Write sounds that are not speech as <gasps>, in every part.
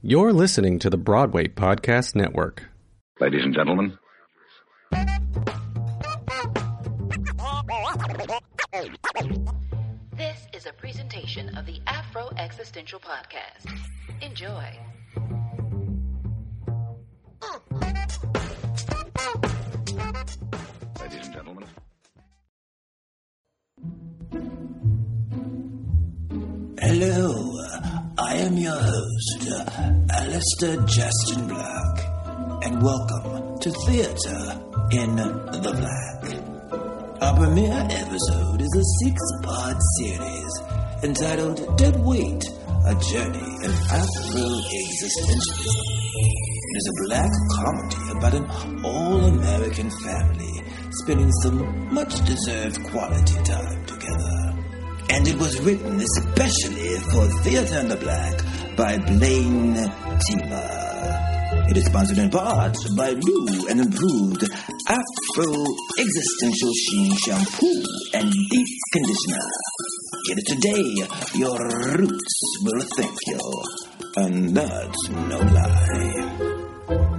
You're listening to the Broadway Podcast Network. Ladies and gentlemen, This is a presentation of the Afro Existential Podcast. Enjoy. ladies and gentlemen, Hello, I am your host, Alistair Justin Black, and welcome to Theatre in the Black. Our premiere episode is a six-part series entitled Dead Wait, A Journey in Afro-Existentialism. It is a black comedy about an all-American family spending some much-deserved quality time together and it was written especially for Theatre in the Black by Blaine Teamer. It is sponsored in part by new and improved Afro Existential Sheen Shampoo and Deep Conditioner. Get it today, your roots will thank you. And that's no lie.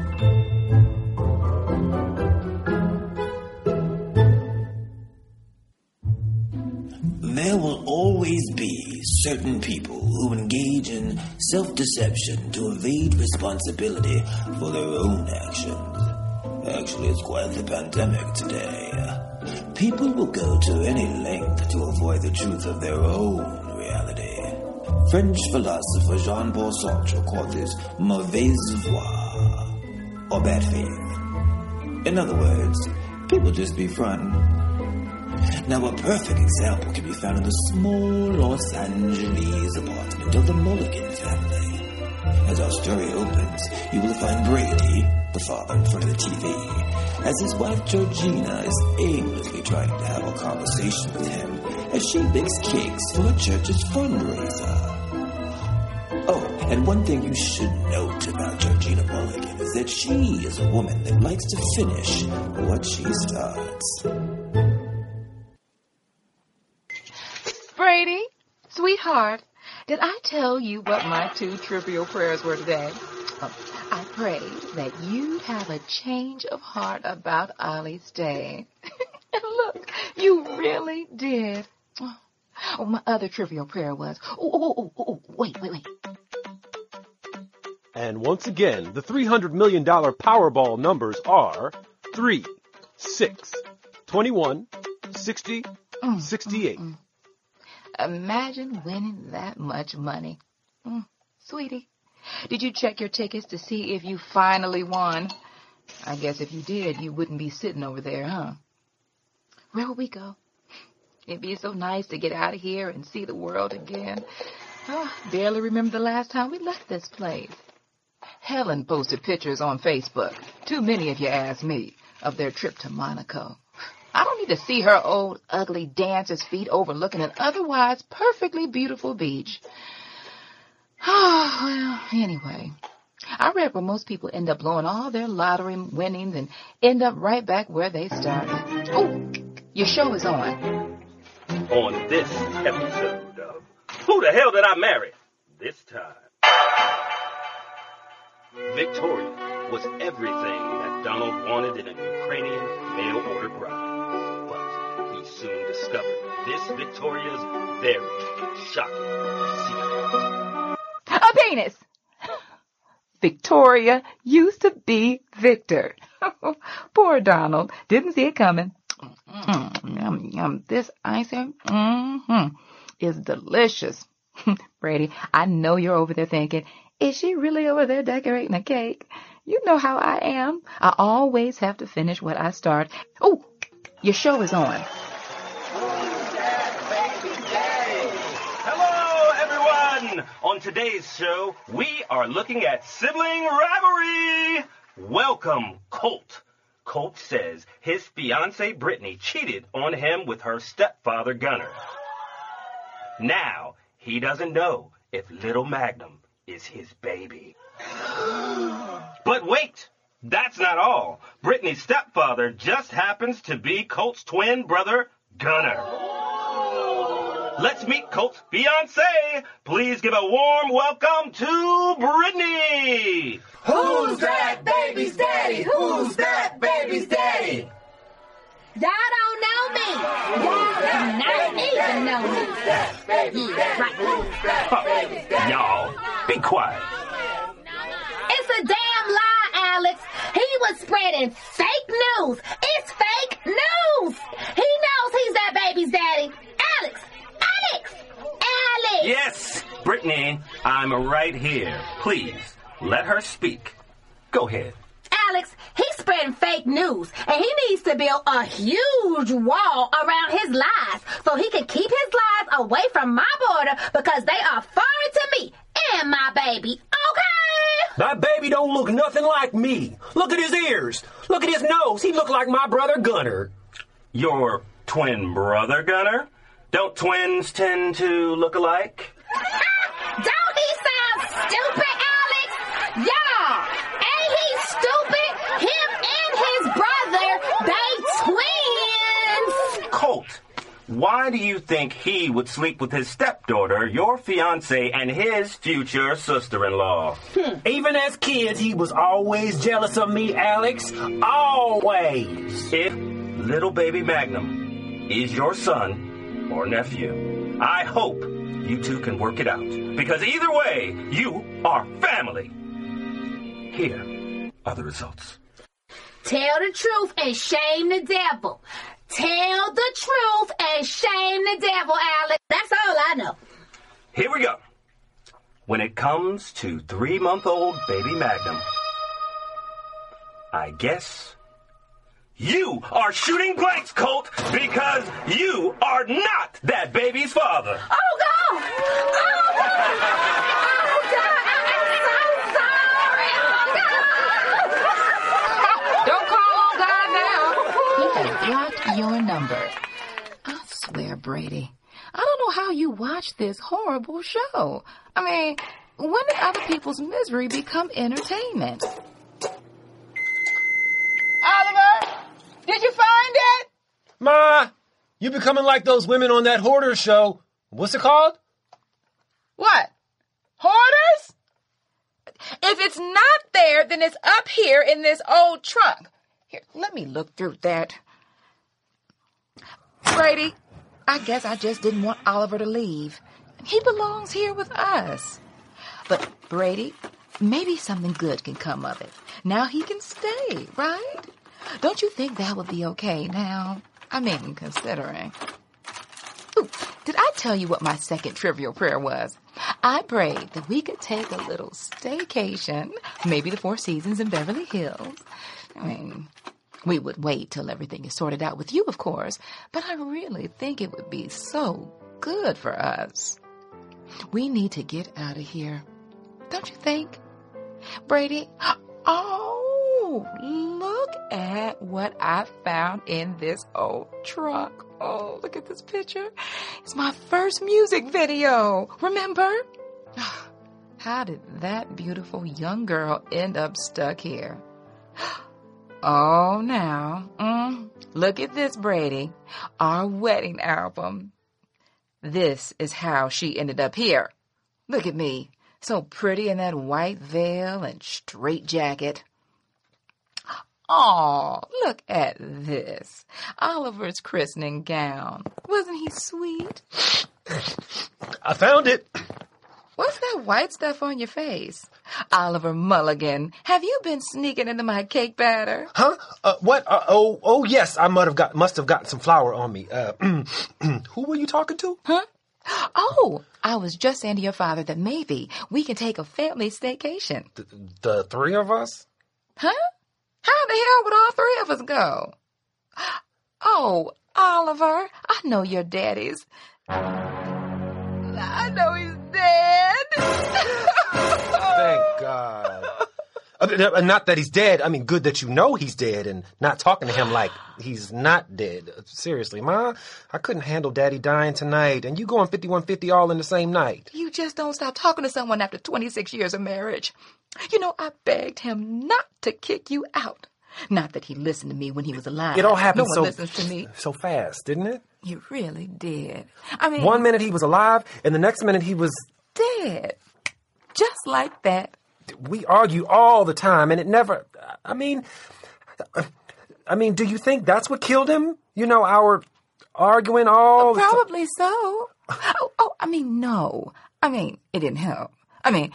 Certain people who engage in self deception to evade responsibility for their own actions. Actually, it's quite the pandemic today. People will go to any length to avoid the truth of their own reality. French philosopher Jean Paul Sartre called this mauvaise foi, or bad faith. In other words, people just be fronting. Now, a perfect example can be found in the small Los Angeles apartment of the Mulligan family. As our story opens, you will find Brady, the father in front of the TV, as his wife Georgina is aimlessly trying to have a conversation with him as she bakes cakes for her church's fundraiser. Oh, and one thing you should note about Georgina Mulligan is that she is a woman that likes to finish what she starts. Brady, sweetheart, did I tell you what my two trivial prayers were today? Um, I prayed that you'd have a change of heart about Ollie's day. <laughs> and look, you really did. Oh, my other trivial prayer was, oh, oh, oh, oh, oh, wait, wait, wait. And once again, the $300 million Powerball numbers are 3, 6, 21, 60, 68. Imagine winning that much money. Mm, sweetie, did you check your tickets to see if you finally won? I guess if you did, you wouldn't be sitting over there, huh? Where will we go? It'd be so nice to get out of here and see the world again. Oh, barely remember the last time we left this place. Helen posted pictures on Facebook, too many if you ask me, of their trip to Monaco. To see her old, ugly dancer's feet overlooking an otherwise perfectly beautiful beach. Oh, <sighs> well, anyway. I read where most people end up blowing all their lottery winnings and end up right back where they started. Oh, your show is on. on this episode of Who the Hell Did I Marry? This time. Victoria was everything that Donald wanted in a Ukrainian mail order bride. But he soon discovered this Victoria's very shocking secret. A penis! Victoria used to be Victor. <laughs> Poor Donald. Didn't see it coming. Mm, yum, yum. This icing hmm is delicious. <laughs> Brady, I know you're over there thinking, is she really over there decorating a cake? You know how I am. I always have to finish what I start. Oh, your show is on. On today's show, we are looking at sibling rivalry. Welcome, Colt. Colt says his fiancee Brittany cheated on him with her stepfather Gunner. Now, he doesn't know if little Magnum is his baby. <gasps> But wait, that's not all. Brittany's stepfather just happens to be Colt's twin brother, Gunner. Let's meet Colt's fiancee. Please give a warm welcome to Brittany. Who's that baby's daddy? Who's that baby's daddy? Y'all don't know me. Y'all do not even know me. Baby, right. Y'all, be quiet. It's a damn lie, Alex. He was spreading fake news. It's fake news. He knows he's that baby's daddy. Yes, Brittany, I'm right here. Please, let her speak. Go ahead. Alex, he's spreading fake news, and he needs to build a huge wall around his lies so he can keep his lies away from my border because they are foreign to me and my baby. Okay? That baby don't look nothing like me. Look at his ears. Look at his nose. He look like my brother Gunner. Your twin brother, Gunner? Don't twins tend to look alike? <laughs> Don't he sound stupid, Alex? Y'all, ain't he stupid? Him and his brother, they twins. Colt, why do you think he would sleep with his stepdaughter, your fiance, and his future sister-in-law? Hmm. Even as kids, he was always jealous of me, Alex. Always. If little baby Magnum is your son or nephew, I hope you two can work it out. Because either way, you are family. Here are the results. Tell the truth and shame the devil. Tell the truth and shame the devil, Alex. That's all I know. Here we go. When it comes to three month old baby Magnum, I guess you are shooting blanks, Colt, because you are not that baby's father. Oh, God! Oh, God! Oh, God! I'm so sorry! Oh, God! Don't call on God now. He has blocked your number. I swear, Brady, I don't know how you watch this horrible show. I mean, when did other people's misery become entertainment? Oliver, did you find it? Ma, you becoming like those women on that hoarder show. What's it called? What? Hoarders? If it's not there, then it's up here in this old trunk. Here, let me look through that. Brady, I guess I just didn't want Oliver to leave. He belongs here with us. But, Brady, maybe something good can come of it. Now he can stay, right? Don't you think that would be okay now? I mean, considering. Ooh, did I tell you what my second trivial prayer was? I prayed that we could take a little staycation, maybe the Four Seasons in Beverly Hills. I mean, we would wait till everything is sorted out with you, of course, but I really think it would be so good for us. We need to get out of here. Don't you think? Brady? <gasps> Oh, look at what I found in this old truck. Oh, look at this picture. It's my first music video. Remember? <sighs> How did that beautiful young girl end up stuck here? <gasps> Oh, now, mm, look at this, Brady. Our wedding album. This is how she ended up here. Look at me, so pretty in that white veil and straight jacket. Oh, look at this. Oliver's christening gown. Wasn't he sweet? I found it. What's that white stuff on your face? Oliver Mulligan, have you been sneaking into my cake batter? Huh? Uh, what? Uh, oh, oh, yes. I must have got must have gotten some flour on me. Uh, <clears throat> who were you talking to? Huh? Oh, I was just saying to your father that maybe we can take a family staycation. The, the three of us? Huh? How the hell would all three of us go? Oh, Oliver, I know your daddy's. I know he's dead. Thank God. <laughs> Uh, not that he's dead. I mean, good that you know he's dead and not talking to him like he's not dead. Seriously, Ma, I couldn't handle Daddy dying tonight, and you going 5150 all in the same night. You just don't stop talking to someone after 26 years of marriage. You know, I begged him not to kick you out. Not that he listened to me when he was alive. It all happened no so listens to me. so fast, didn't it? You really did. I mean, One minute he was alive, and the next minute he was. dead. Just like that. We argue all the time, and it never. I mean, I mean, do you think that's what killed him? You know, our arguing all. the ti- Probably so. Oh, oh, I mean, no. I mean, it didn't help. I mean,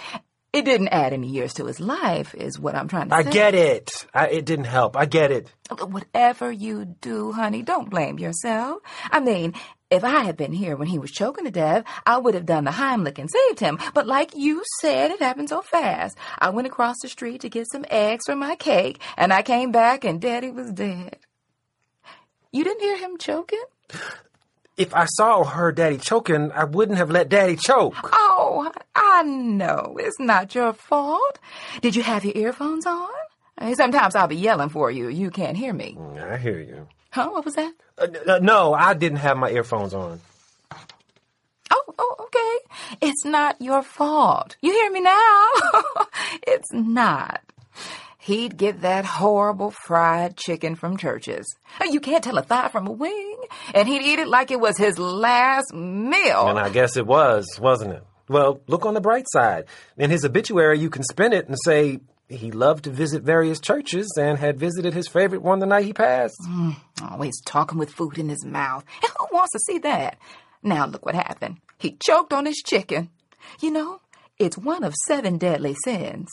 it didn't add any years to his life, is what I'm trying to say. I say. get it. I, it didn't help. I get it. Whatever you do, honey, don't blame yourself. I mean, if I had been here when he was choking to death, I would have done the Heimlich and saved him. But like you said, it happened so fast. I went across the street to get some eggs for my cake, and I came back and Daddy was dead. You didn't hear him choking? If I saw or heard Daddy choking, I wouldn't have let Daddy choke. Oh, I know. It's not your fault. Did you have your earphones on? Sometimes I'll be yelling for you. You can't hear me. I hear you. Huh? What was that? Uh, uh, no, I didn't have my earphones on. Oh, oh, okay. It's not your fault. You hear me now? <laughs> it's not. He'd get that horrible fried chicken from churches. You can't tell a thigh from a wing. And he'd eat it like it was his last meal. And I guess it was, wasn't it? Well, look on the bright side. In his obituary, you can spin it and say he loved to visit various churches and had visited his favorite one the night he passed. Mm, always talking with food in his mouth. And who wants to see that? Now look what happened. He choked on his chicken. You know, it's one of seven deadly sins.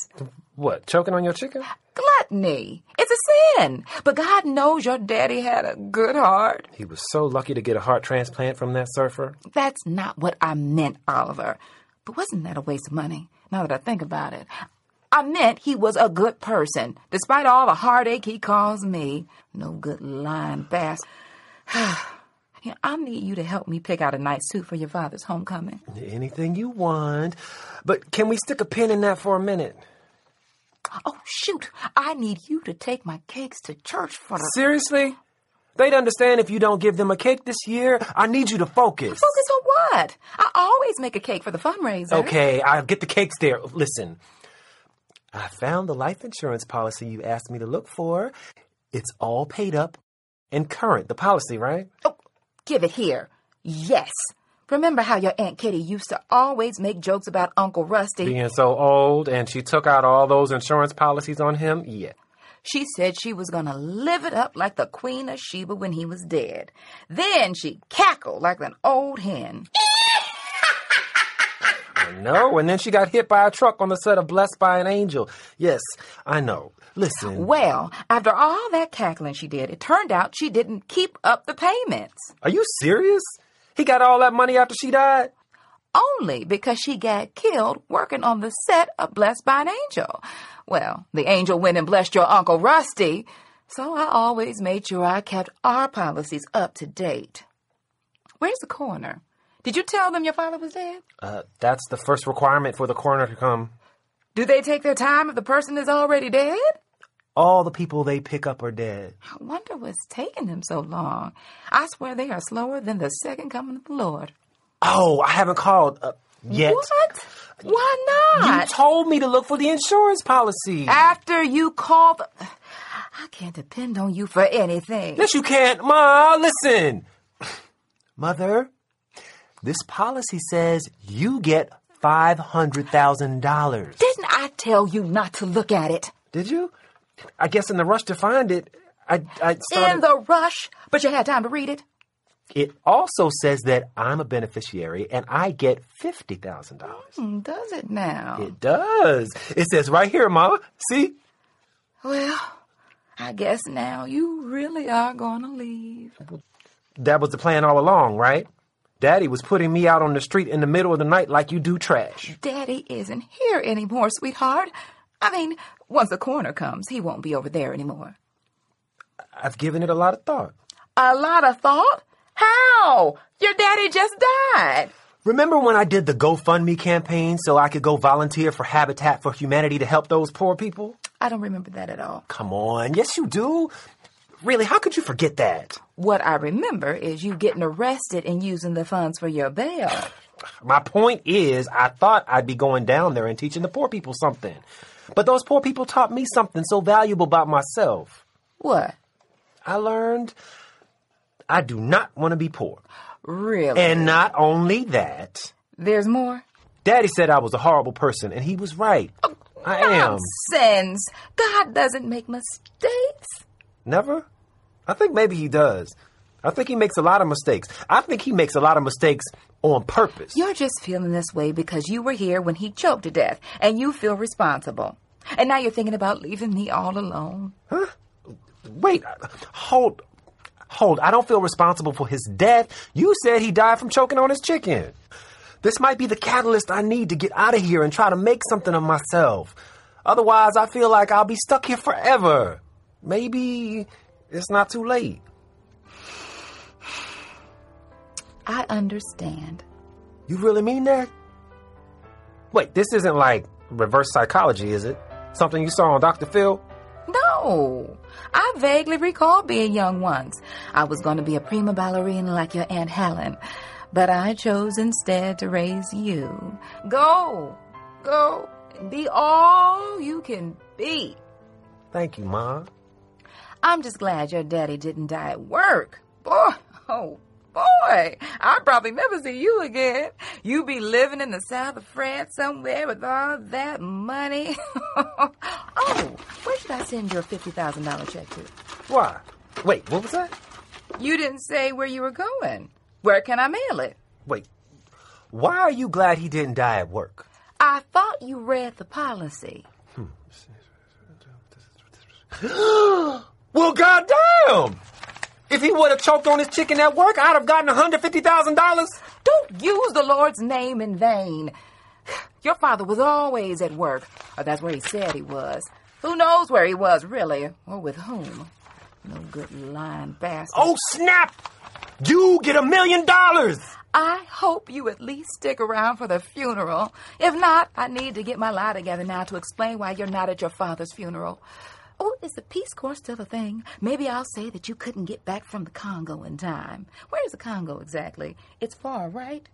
What, choking on your chicken? Gluttony. It's a sin. But God knows your daddy had a good heart. He was so lucky to get a heart transplant from that surfer. That's not what I meant, Oliver. But wasn't that a waste of money? Now that I think about it. I meant he was a good person, despite all the heartache he caused me. No good lying bastard. <sighs> Yeah, I need you to help me pick out a nice suit for your father's homecoming. Anything you want. But can we stick a pin in that for a minute? Oh, shoot. I need you to take my cakes to church for the. Seriously? They'd understand if you don't give them a cake this year. I need you to focus. Focus on what? I always make a cake for the fundraiser. Okay, I'll get the cakes there. Listen, I found the life insurance policy you asked me to look for. It's all paid up and current, the policy, right? Oh, give it here. Yes. Remember how your Aunt Kitty used to always make jokes about Uncle Rusty? Being so old and she took out all those insurance policies on him? Yeah. She said she was going to live it up like the Queen of Sheba when he was dead. Then she cackled like an old hen. <laughs> I know. And then she got hit by a truck on the set of Blessed by an Angel. Yes, I know. Listen. Well, after all that cackling she did, it turned out she didn't keep up the payments. Are you serious? He got all that money after she died? Only because she got killed working on the set of Blessed by an Angel. Well, the angel went and blessed your Uncle Rusty, so I always made sure I kept our policies up to date. Where's the coroner? Did you tell them your father was dead? Uh, that's the first requirement for the coroner to come. Do they take their time if the person is already dead? All the people they pick up are dead. I wonder what's taking them so long. I swear they are slower than the second coming of the Lord. Oh, I haven't called uh, yet. What? Why not? You told me to look for the insurance policy. After you called. the. I can't depend on you for anything. Yes, you can't. Ma, listen. <sighs> Mother, this policy says you get $500,000. Didn't I tell you not to look at it? Did you? I guess in the rush to find it, I, I started. In the rush, but you had time to read it. It also says that I'm a beneficiary and I get $50,000. Hmm, Does it now? It does. It says right here, Mama. See? Well, I guess now you really are going to leave. That was the plan all along, right? Daddy was putting me out on the street in the middle of the night like you do trash. Daddy isn't here anymore, sweetheart. I mean, once the coroner comes, he won't be over there anymore. I've given it a lot of thought. A lot of thought? How? Your daddy just died. Remember when I did the GoFundMe campaign so I could go volunteer for Habitat for Humanity to help those poor people? I don't remember that at all. Come on. Yes, you do. Really, how could you forget that? What I remember is you getting arrested and using the funds for your bail. <sighs> My point is, I thought I'd be going down there and teaching the poor people something. But those poor people taught me something so valuable about myself. What? I learned I do not want to be poor. Really? And not only that, There's more? Daddy said I was a horrible person, and he was right. Oh, I am. Nonsense. God doesn't make mistakes. Never? I think maybe he does. I think he makes a lot of mistakes. I think he makes a lot of mistakes on purpose. You're just feeling this way because you were here when he choked to death, and you feel responsible. And now you're thinking about leaving me all alone. Huh? Wait, hold, hold. I don't feel responsible for his death. You said he died from choking on his chicken. This might be the catalyst I need to get out of here and try to make something of myself. Otherwise, I feel like I'll be stuck here forever. Maybe it's not too late. I understand. You really mean that? Wait, this isn't like reverse psychology, is it? Something you saw on Dr. Phil? No. I vaguely recall being young once. I was going to be a prima ballerina like your Aunt Helen, but I chose instead to raise you. Go, go, and be all you can be. Thank you, Mom. I'm just glad your daddy didn't die at work. Boy, oh boy, I'll probably never see you again. You be living in the south of France somewhere with all that money. <laughs> oh, where should I send your $50,000 check to? Why? Wait, what was that? You didn't say where you were going. Where can I mail it? Wait, why are you glad he didn't die at work? I thought you read the policy. Hmm. <gasps> Well, goddamn! If he would have choked on his chicken at work, I'd have gotten $150,000. Don't use the Lord's name in vain. <sighs> Your father was always at work, or that's where he said he was. Who knows where he was, really, or with whom? No good lying bastard. Oh, snap! You get a million dollars! I hope you at least stick around for the funeral. If not, I need to get my lie together now to explain why you're not at your father's funeral. Oh, is the Peace Corps still a thing? Maybe I'll say that you couldn't get back from the Congo in time. Where is the Congo exactly? It's far, right?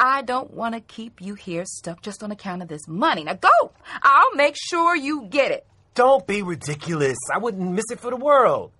I don't want to keep you here stuck just on account of this money. Now go! I'll make sure you get it. Don't be ridiculous. I wouldn't miss it for the world.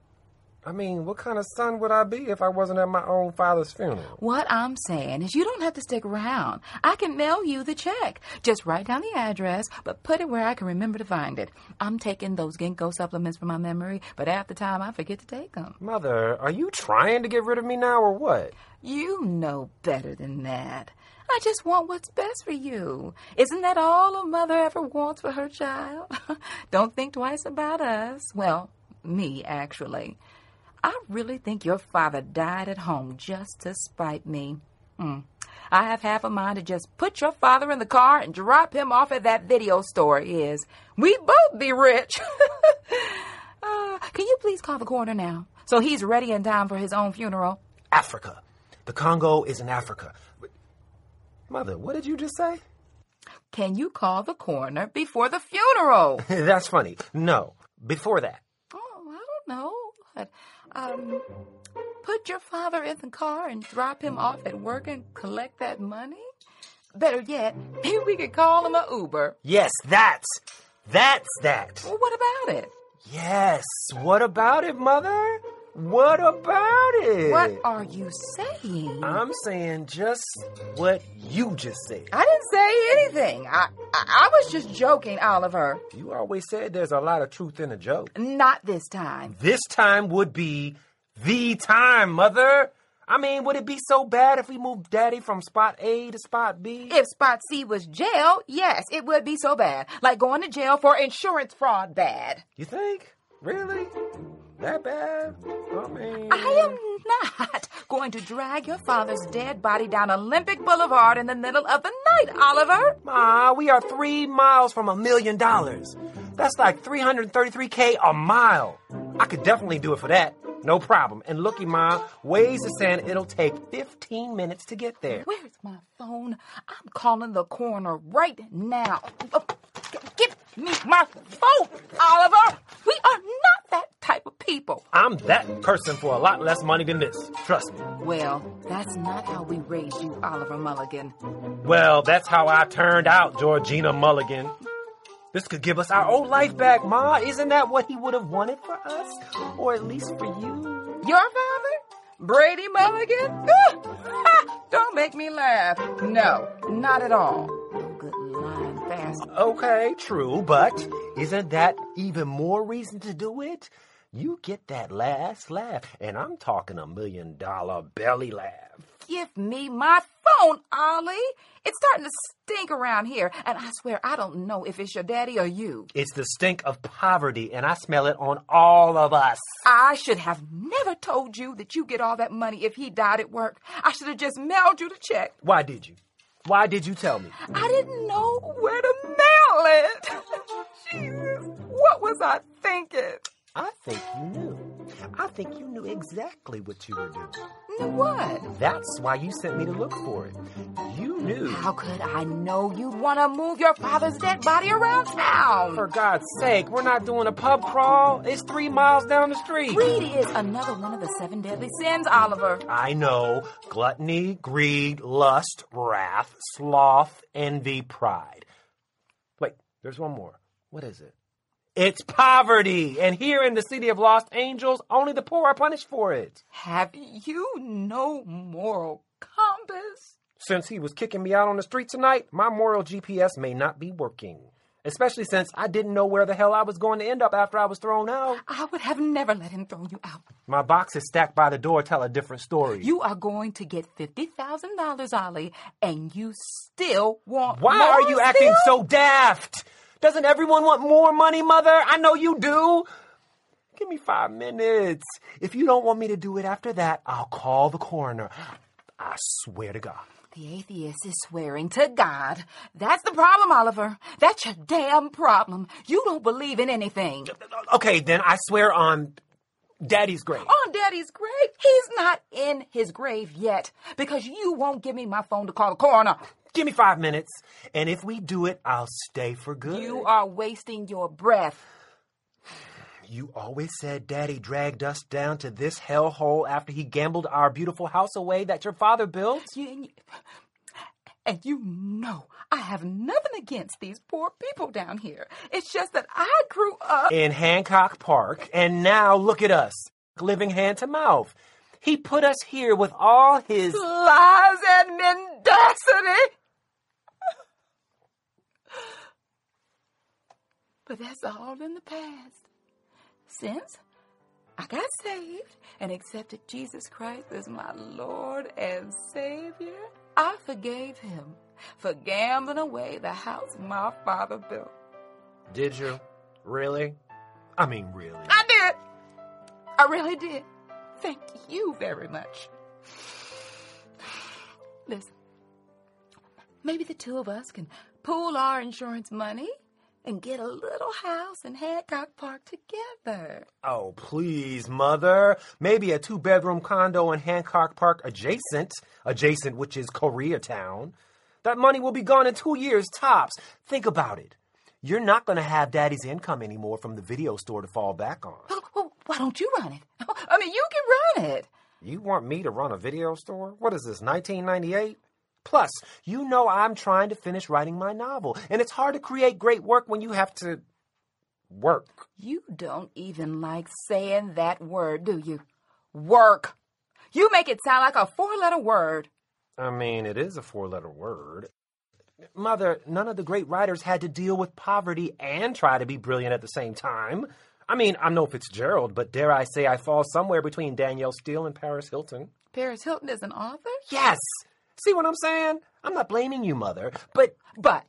I mean, what kind of son would I be if I wasn't at my own father's funeral? What I'm saying is you don't have to stick around. I can mail you the check. Just write down the address, but put it where I can remember to find it. I'm taking those ginkgo supplements for my memory, but half the time I forget to take them. Mother, are you trying to get rid of me now or what? You know better than that. I just want what's best for you. Isn't that all a mother ever wants for her child? <laughs> Don't think twice about us. Well, me, actually. I really think your father died at home just to spite me. Mm. I have half a mind to just put your father in the car and drop him off at that video store. Is we both be rich. <laughs> uh, can you please call the coroner now, so he's ready in time for his own funeral? Africa. The Congo is in Africa. Mother, what did you just say? Can you call the coroner before the funeral? <laughs> That's funny. No, before that. Oh, I don't know. But, um, put your father in the car and drop him off at work and collect that money? Better yet, maybe we could call him a Uber. Yes, that's. That's that. Well, what about it? Yes. What about it, Mother? What about it? What are you saying? I'm saying just what you just said. I didn't say anything. I, I I was just joking, Oliver. You always said there's a lot of truth in a joke. Not this time. This time would be the time, Mother. I mean, would it be so bad if we moved Daddy from spot A to spot B? If spot C was jail, yes, it would be so bad. Like going to jail for insurance fraud bad. You think? Really? That bad? I mean. I am not going to drag your father's dead body down Olympic Boulevard in the middle of the night, Oliver. Ma, we are three miles from a million dollars. That's like 333K a mile. I could definitely do it for that. No problem. And looky, Ma, Waze is saying it'll take 15 minutes to get there. Where's my phone? I'm calling the coroner right now. Oh, g- give me my phone, Oliver. We are not that type of people. I'm that person for a lot less money than this. Trust me. Well, that's not how we raised you, Oliver Mulligan. Well, that's how I turned out, Georgina Mulligan. This could give us our old life back, Ma. Isn't that what he would have wanted for us? Or at least for you? Your father? Brady Mulligan? <laughs> Ha! Don't make me laugh. No, not at all. No good lying bastard. Okay, true, but isn't that even more reason to do it? You get that last laugh, and I'm talking a million dollar belly laugh. Give me my phone, Ollie. It's starting to stink around here, and I swear I don't know if it's your daddy or you. It's the stink of poverty, and I smell it on all of us. I should have never told you that you get all that money if he died at work. I should have just mailed you the check. Why did you? Why did you tell me? I didn't know where to mail it. <laughs> Jesus, what was I thinking? I think you knew. I think you knew exactly what you were doing. Knew what? That's why you sent me to look for it. You knew. How could I know you'd want to move your father's dead body around town? For God's sake, we're not doing a pub crawl. It's three miles down the street. Greed is another one of the seven deadly sins, Oliver. I know. Gluttony, greed, lust, wrath, sloth, envy, pride. Wait, there's one more. What is it? It's poverty. And here in the city of lost angels, only the poor are punished for it. Have you no moral compass? Since he was kicking me out on the street tonight, my moral GPS may not be working. Especially since I didn't know where the hell I was going to end up after I was thrown out. I would have never let him throw you out. My boxes stacked by the door tell a different story. You are going to get $50,000, Ollie, and you still want Why more are you acting so daft? Doesn't everyone want more money, Mother? I know you do. Give me five minutes. If you don't want me to do it after that, I'll call the coroner. I swear to God. The atheist is swearing to God. That's the problem, Oliver. That's your damn problem. You don't believe in anything. Okay, then I swear on Daddy's grave. On Daddy's grave? He's not in his grave yet because you won't give me my phone to call the coroner. Give me five minutes, and if we do it, I'll stay for good. You are wasting your breath. You always said Daddy dragged us down to this hellhole after he gambled our beautiful house away that your father built. You, and, you, and you know I have nothing against these poor people down here. It's just that I grew up in Hancock Park, and now look at us, living hand to mouth. He put us here with all his lies and mendacity. But that's all in the past. Since I got saved and accepted Jesus Christ as my Lord and Savior, I forgave him for gambling away the house my father built. Did you? Really? I mean, really? I did. I really did. Thank you very much. <sighs> Listen, maybe the two of us can pool our insurance money and get a little house in Hancock Park together. Oh, please, Mother. Maybe a two bedroom condo in Hancock Park adjacent, adjacent, which is Koreatown. That money will be gone in two years tops. Think about it. You're not going to have Daddy's income anymore from the video store to fall back on. Well, well, why don't you run it? <laughs> I mean, you can run it. You want me to run a video store? What is this, 1998? Plus, you know I'm trying to finish writing my novel, and it's hard to create great work when you have to work. You don't even like saying that word, do you? Work. You make it sound like a four letter word. I mean, it is a four letter word. Mother, none of the great writers had to deal with poverty and try to be brilliant at the same time. I mean, I'm no Fitzgerald, but dare I say I fall somewhere between Danielle Steel and Paris Hilton. Paris Hilton is an author? Yes! See what I'm saying? I'm not blaming you, Mother, but. But.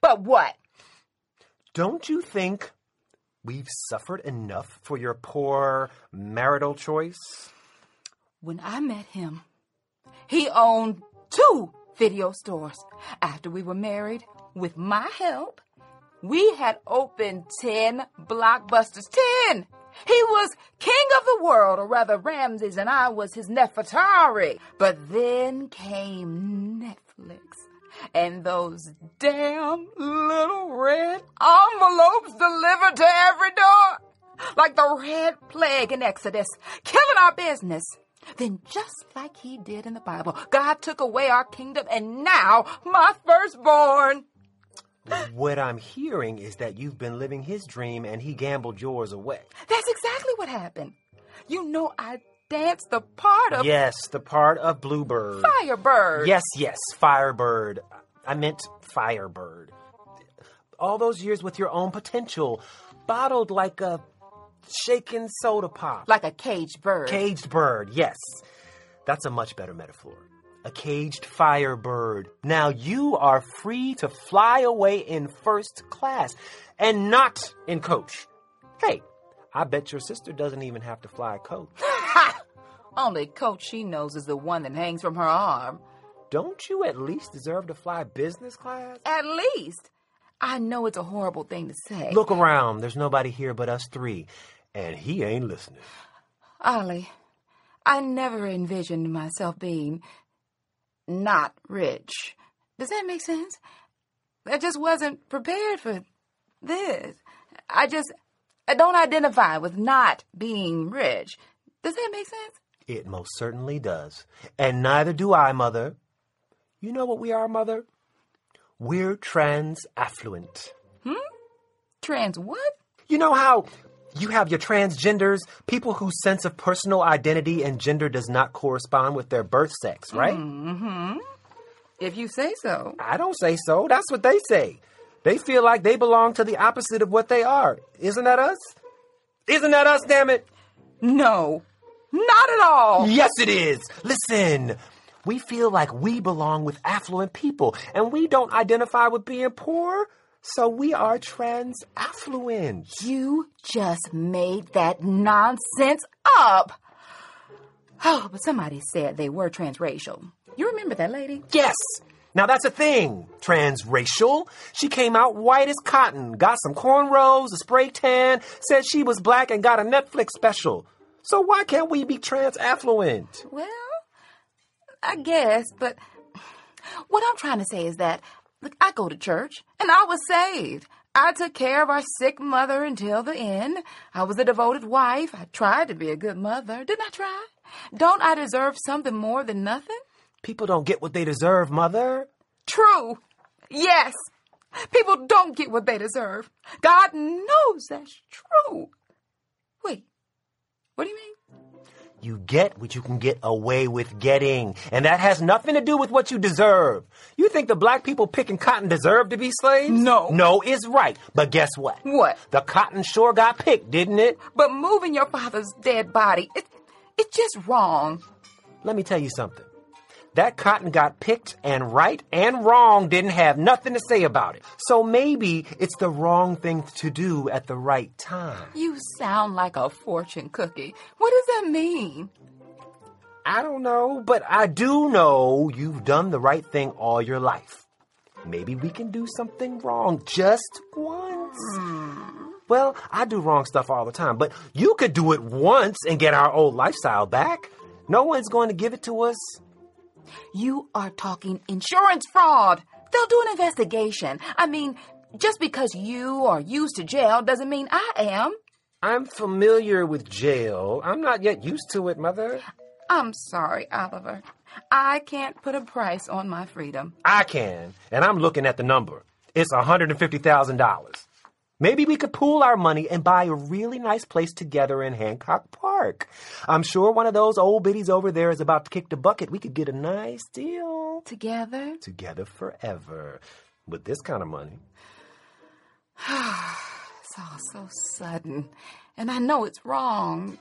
But what? Don't you think we've suffered enough for your poor marital choice? When I met him, he owned two video stores. After we were married, with my help, we had opened 10 blockbusters. 10! He was king of the world, or rather Ramses, and I was his Nefertari. But then came Netflix, and those damn little red envelopes delivered to every door, like the red plague in Exodus, killing our business. Then, just like he did in the Bible, God took away our kingdom, and now my firstborn. What I'm hearing is that you've been living his dream and he gambled yours away. That's exactly what happened. You know, I danced the part of Yes, the part of Bluebird. Firebird. Yes, yes, Firebird. I meant Firebird. All those years with your own potential, bottled like a shaken soda pop. Like a caged bird. Caged bird, yes. That's a much better metaphor. A caged firebird. Now you are free to fly away in first class and not in coach. Hey, I bet your sister doesn't even have to fly a coach. <laughs> Only coach she knows is the one that hangs from her arm. Don't you at least deserve to fly business class? At least. I know it's a horrible thing to say. Look around. There's nobody here but us three. And he ain't listening. Ollie, I never envisioned myself being not rich. Does that make sense? I just wasn't prepared for this. I just I don't identify with not being rich. Does that make sense? It most certainly does. And neither do I, Mother. You know what we are, Mother? We're trans affluent. Hmm? Trans what? You know how you have your transgenders, people whose sense of personal identity and gender does not correspond with their birth sex, right? Mm-hmm. If you say so. I don't say so. That's what they say. They feel like they belong to the opposite of what they are. Isn't that us? Isn't that us, damn it? No. Not at all. Yes, it is. Listen, we feel like we belong with affluent people, and we don't identify with being poor, so we are trans affluent. You just made that nonsense up. Oh, but somebody said they were transracial. You remember that lady? Yes. Now that's a thing. Transracial. She came out white as cotton, got some cornrows, a spray tan, said she was black, and got a Netflix special. So why can't we be trans affluent? Well, I guess, but what I'm trying to say is that, look, I go to church and I was saved. I took care of our sick mother until the end. I was a devoted wife. I tried to be a good mother. Didn't I try? Don't I deserve something more than nothing? People don't get what they deserve, Mother. True. Yes. People don't get what they deserve. God knows that's true. Wait, what do you mean? You get what you can get away with getting, and that has nothing to do with what you deserve. You think the black people picking cotton deserve to be slaves? No. No is right. But guess what? What? The cotton sure got picked, didn't it? But moving your father's dead body, it, it's just wrong. Let me tell you something. That cotton got picked, and right and wrong didn't have nothing to say about it. So maybe it's the wrong thing to do at the right time. You sound like a fortune cookie. What does that mean? I don't know, but I do know you've done the right thing all your life. Maybe we can do something wrong just once. Hmm. Well, I do wrong stuff all the time, but you could do it once and get our old lifestyle back. No one's going to give it to us. You are talking insurance fraud. They'll do an investigation. I mean, just because you are used to jail doesn't mean I am. I'm familiar with jail. I'm not yet used to it, Mother. I'm sorry, Oliver. I can't put a price on my freedom. I can, and I'm looking at the number. It's $150,000. Maybe we could pool our money and buy a really nice place together in Hancock Park. I'm sure one of those old biddies over there is about to kick the bucket. We could get a nice deal. Together? Together forever. With this kind of money. <sighs> It's all so sudden. And I know it's wrong,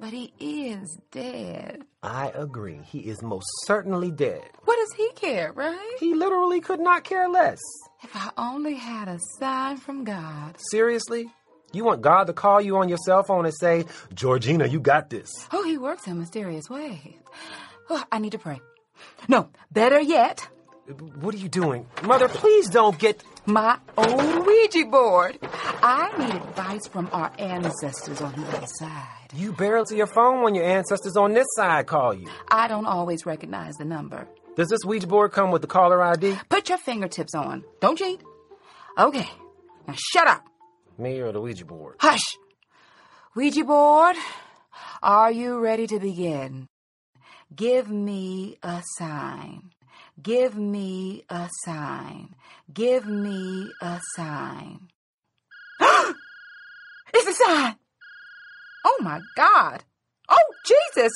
but he is dead. I agree. He is most certainly dead. What does he care, right? He literally could not care less. If I only had a sign from God. Seriously? You want God to call you on your cell phone and say, Georgina, you got this. Oh, he works in mysterious ways. Oh, I need to pray. No, better yet, What are you doing? Mother, please don't get. my own Ouija board. I need advice from our ancestors on the other side. You barely answer your phone when your ancestors on this side call you. I don't always recognize the number. Does this Ouija board come with the caller ID? Put your fingertips on. Don't cheat. Okay. Now shut up. Me or the Ouija board? Hush. Ouija board, are you ready to begin? Give me a sign. Give me a sign. Give me a sign. <gasps> it's a sign. Oh my God. Oh Jesus.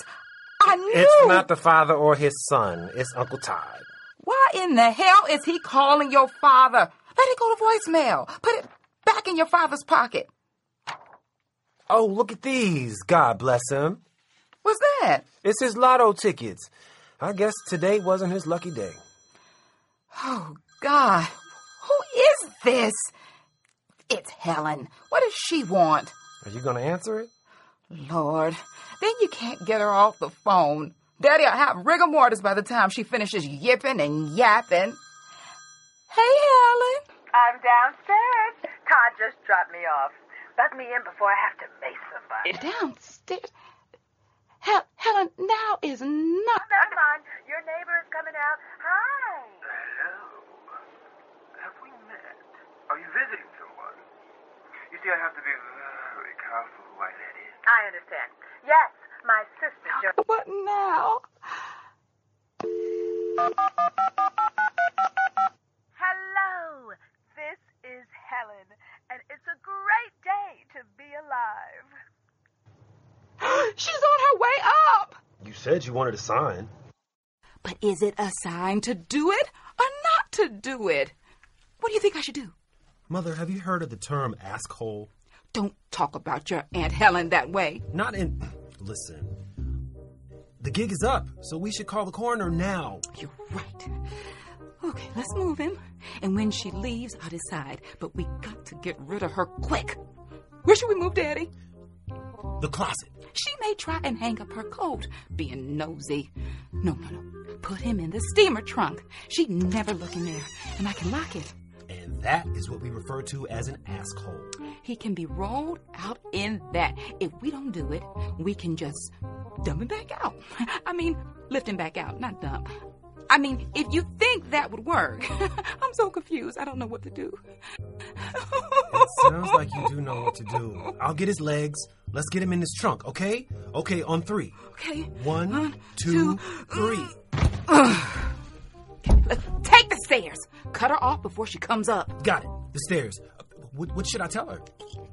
I knew. It's not the father or his son. It's Uncle Todd. Why in the hell is he calling your father? Let it go to voicemail. Put it back in your father's pocket. Oh, look at these. God bless him. What's that? It's his lotto tickets. I guess today wasn't his lucky day. Oh, God. Who is this? It's Helen. What does she want? Are you going to answer it? Lord, then you can't get her off the phone. Daddy'll have rigor mortis by the time she finishes yipping and yapping. Hey, Helen. I'm downstairs. Todd just dropped me off. Let me in before I have to mace somebody. Downstairs. Hel- Helen, now is not. Never mind. Your neighbor is coming out. Hi. Hello. Have we met? Are you visiting someone? You see, I have to be very careful who I let in. I understand. Yes, my sister Jo. What now? Hello. This is Helen, and it's a great day to be alive. <gasps> She's on her way up. You said you wanted a sign. But is it a sign to do it or not to do it? What do you think I should do? Mother, have you heard of the term asshole? Don't talk about your Aunt Helen that way. Not in. Listen. The gig is up, so we should call the coroner now. You're right. Okay, let's move him. And when she leaves, I'll decide. But we got to get rid of her quick. Where should we move, Daddy? The closet. She may try and hang up her coat, being nosy. No, no, no. Put him in the steamer trunk. She'd never look in there, and I can lock it. And that is what we refer to as an asshole. He can be rolled out in that. If we don't do it, we can just dump him back out. <laughs> I mean, lift him back out, not dump. I mean, if you think that would work, <laughs> I'm so confused. I don't know what to do. It sounds like you do know what to do. <laughs> I'll get his legs. Let's get him in this trunk, okay? Okay, on three. Okay. One, One, two, two, three. Uh, uh. Take the stairs. Cut her off before she comes up. Got it. The stairs. What, what should I tell her?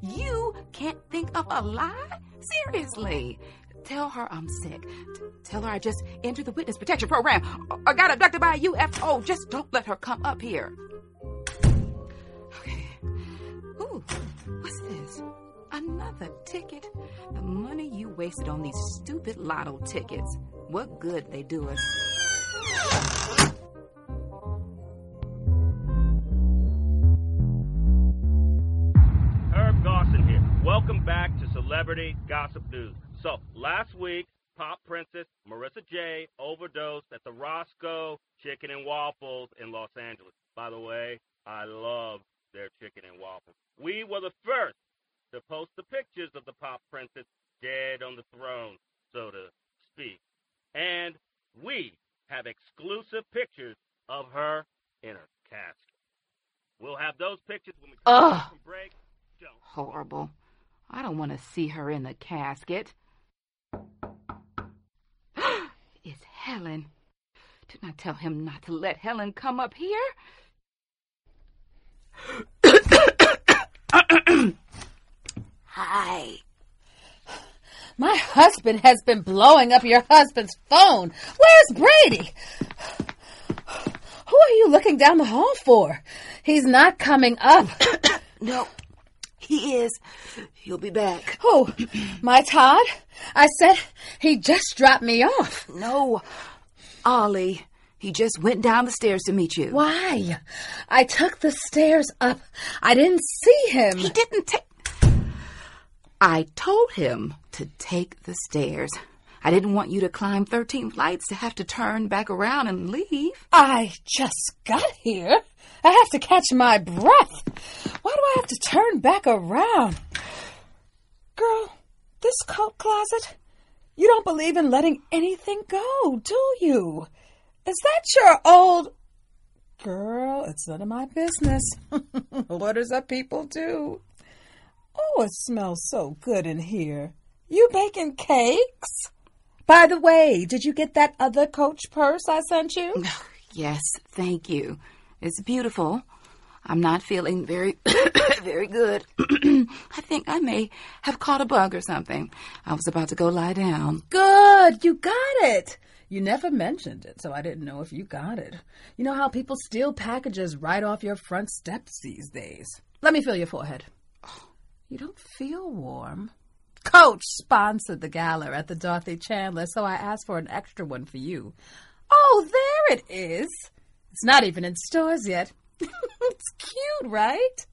You can't think of a lie? Seriously. Tell her I'm sick. T- Tell her I just entered the witness protection program I got abducted by a UFO. Just don't let her come up here. Okay. Ooh, what's this? Another ticket. The money you wasted on these stupid lotto tickets. What good they do us. Welcome back to Celebrity Gossip News. So, last week, pop princess Marissa J overdosed at the Roscoe Chicken and Waffles in Los Angeles. By the way, I love their chicken and waffles. We were the first to post the pictures of the pop princess dead on the throne, so to speak. And we have exclusive pictures of her in her casket. We'll have those pictures when we come Ugh. back from break. Don't Horrible. I don't want to see her in the casket. <gasps> it's Helen. Didn't I tell him not to let Helen come up here? <coughs> Hi. My husband has been blowing up your husband's phone. Where's Brady? Who are you looking down the hall for? He's not coming up. <coughs> No, he is. He'll be back. Oh, my Todd? I said he just dropped me off. No, Ollie. He just went down the stairs to meet you. Why? I took the stairs up. I didn't see him. He didn't take. I told him to take the stairs. I didn't want you to climb 13 flights to have to turn back around and leave. I just got here. I have to catch my breath. Why do I have to turn back around? Girl, this coat closet, you don't believe in letting anything go, do you? Is that your old. Girl, it's none of my business. <laughs> what does that people do? Oh, it smells so good in here. You baking cakes? By the way, did you get that other Coach purse I sent you? <laughs> Yes, thank you. It's beautiful. I'm not feeling very, <coughs> very good. <clears throat> I think I may have caught a bug or something. I was about to go lie down. Good, you got it. You never mentioned it, so I didn't know if you got it. You know how people steal packages right off your front steps these days. Let me feel your forehead. You don't feel warm. Coach sponsored the gala at the Dorothy Chandler, so I asked for an extra one for you. Oh, there it is. It's not even in stores yet. <laughs> it's cute, right?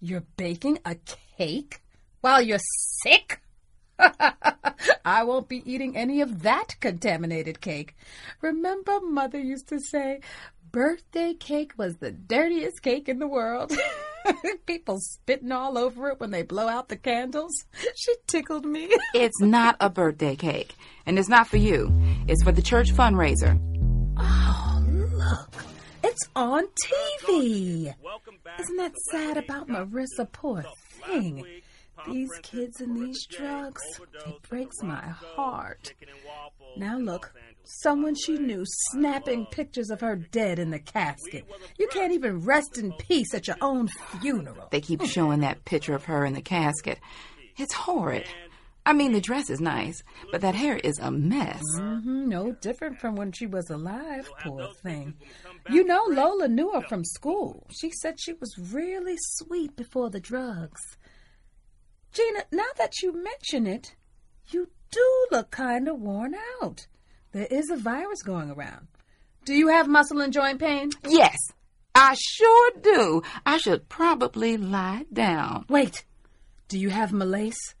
You're baking a cake while you're sick? <laughs> I won't be eating any of that contaminated cake. Remember, Mother used to say, birthday cake was the dirtiest cake in the world. <laughs> People spitting all over it when they blow out the candles. She tickled me. It's not a birthday cake, and it's not for you. It's for the church fundraiser. Oh, look. It's on TV. Isn't that sad about Marissa? Poor thing. These kids and these drugs, it breaks my heart. Now look, someone she knew snapping pictures of her dead in the casket. You can't even rest in peace at your own funeral. They keep showing that picture of her in the casket. It's horrid. I mean, the dress is nice, but that hair is a mess. Mm-hmm, no different from when she was alive, poor thing. You know, Lola knew her from school. She said she was really sweet before the drugs. Gina, now that you mention it, you do look kind of worn out. There is a virus going around. Do you have muscle and joint pain? Yes, I sure do. I should probably lie down. Wait, do you have malaise?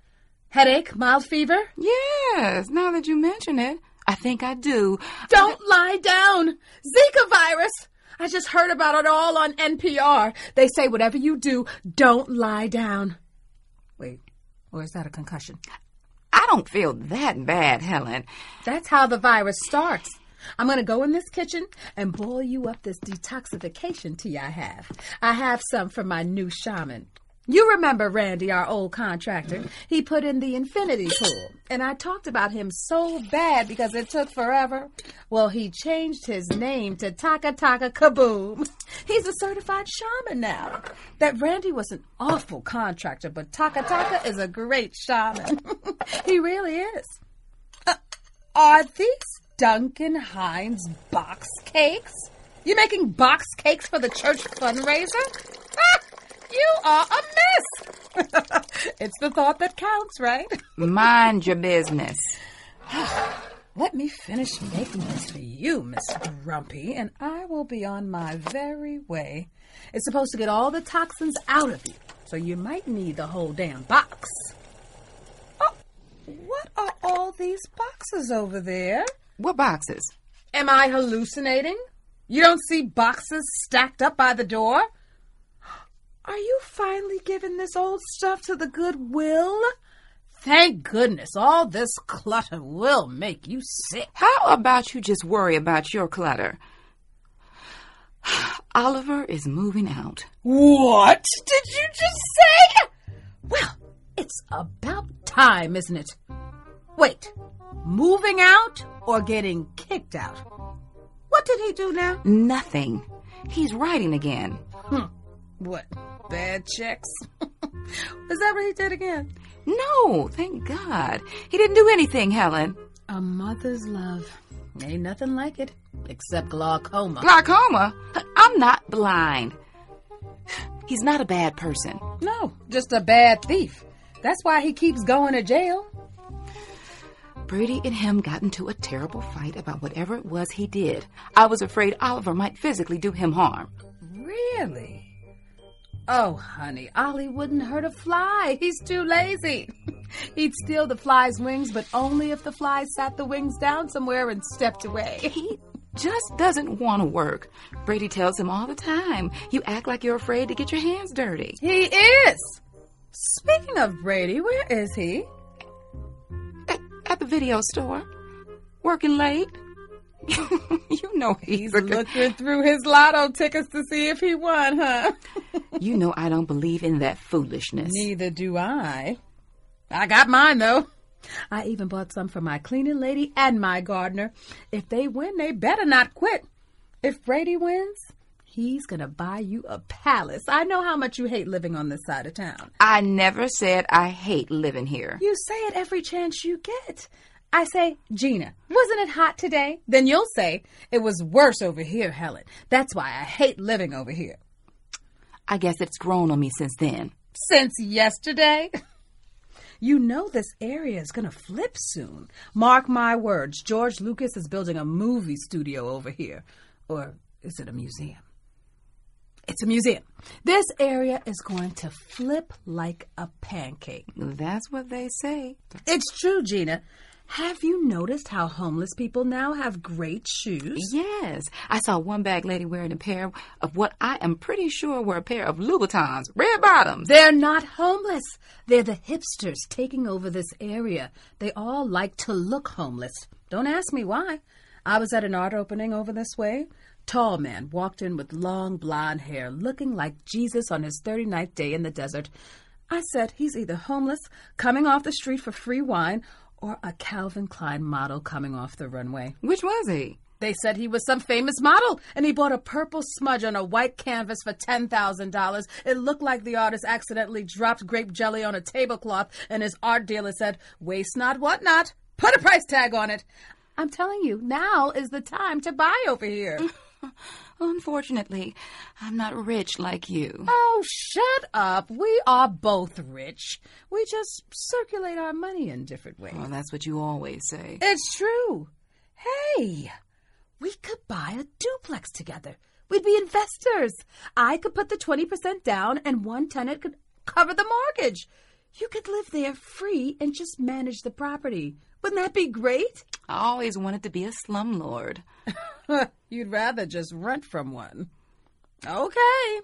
Headache? Mild fever? Yes, now that you mention it, I think I do. Don't lie down! Zika virus! I just heard about it all on NPR. They say whatever you do, don't lie down. Wait, or is that a concussion? I don't feel that bad, Helen. That's how the virus starts. I'm going to go in this kitchen and boil you up this detoxification tea I have. I have some for my new shaman. You remember Randy, our old contractor. He put in the infinity pool, and I talked about him so bad because it took forever. Well, he changed his name to Taka Taka Kaboom. <laughs> He's a certified shaman now. That Randy was an awful contractor, but Taka Taka is a great shaman. <laughs> he really is. Uh, are these Duncan Hines box cakes? You making box cakes for the church fundraiser? <laughs> You are a mess. <laughs> it's the thought that counts, right? <laughs> Mind your business. <sighs> Let me finish making this for you, Miss Grumpy, and I will be on my very way. It's supposed to get all the toxins out of you, so you might need the whole damn box. Oh, what are all these boxes over there? What boxes? Am I hallucinating? You don't see boxes stacked up by the door? Are you finally giving this old stuff to the Goodwill? Thank goodness, all this clutter will make you sick. How about you just worry about your clutter? <sighs> Oliver is moving out. What did you just say? Well, it's about time, isn't it? Wait, moving out or getting kicked out? What did he do now? Nothing. He's writing again. Hmm. What? Bad checks? <laughs> Is that what he did again? No, thank God. He didn't do anything, Helen. A mother's love. Ain't nothing like it, except glaucoma. Glaucoma? I'm not blind. He's not a bad person. No, just a bad thief. That's why he keeps going to jail. Brady and him got into a terrible fight about whatever it was he did. I was afraid Oliver might physically do him harm. Really? Oh, honey, Ollie wouldn't hurt a fly. He's too lazy. <laughs> He'd steal the fly's wings, but only if the fly sat the wings down somewhere and stepped away. <laughs> He just doesn't want to work. Brady tells him all the time, you act like you're afraid to get your hands dirty. He is. Speaking of Brady, where is he? At, at the video store. Working late. <laughs> you know he's, he's looking through his lotto tickets to see if he won, huh? <laughs> you know I don't believe in that foolishness. Neither do I. I got mine though. I even bought some for my cleaning lady and my gardener. If they win, they better not quit. If Brady wins, he's gonna buy you a palace. I know how much you hate living on this side of town. I never said I hate living here. You say it every chance you get. I say, Gina, wasn't it hot today? Then you'll say, it was worse over here, Helen. That's why I hate living over here. I guess it's grown on me since then. Since yesterday? <laughs> You know this area is going to flip soon. Mark my words, George Lucas is building a movie studio over here. Or is it a museum? It's a museum. This area is going to flip like a pancake. That's what they say. It's true, Gina. Have you noticed how homeless people now have great shoes? Yes. I saw one bag lady wearing a pair of what I am pretty sure were a pair of Louboutins, red bottoms. They're not homeless. They're the hipsters taking over this area. They all like to look homeless. Don't ask me why. I was at an art opening over this way. Tall man walked in with long blonde hair, looking like Jesus on his 39th day in the desert. I said he's either homeless, coming off the street for free wine, or a Calvin Klein model coming off the runway. Which was he? They said he was some famous model, and he bought a purple smudge on a white canvas for $10,000. It looked like the artist accidentally dropped grape jelly on a tablecloth, and his art dealer said, Waste not, what not? Put a price tag on it. I'm telling you, now is the time to buy over here. <laughs> Unfortunately, I'm not rich like you. Oh, shut up. We are both rich. We just circulate our money in different ways. Well, that's what you always say. It's true. Hey, we could buy a duplex together. We'd be investors. I could put the 20% down and one tenant could cover the mortgage. You could live there free and just manage the property. Wouldn't that be great? I always wanted to be a slumlord. <laughs> You'd rather just rent from one. Okay.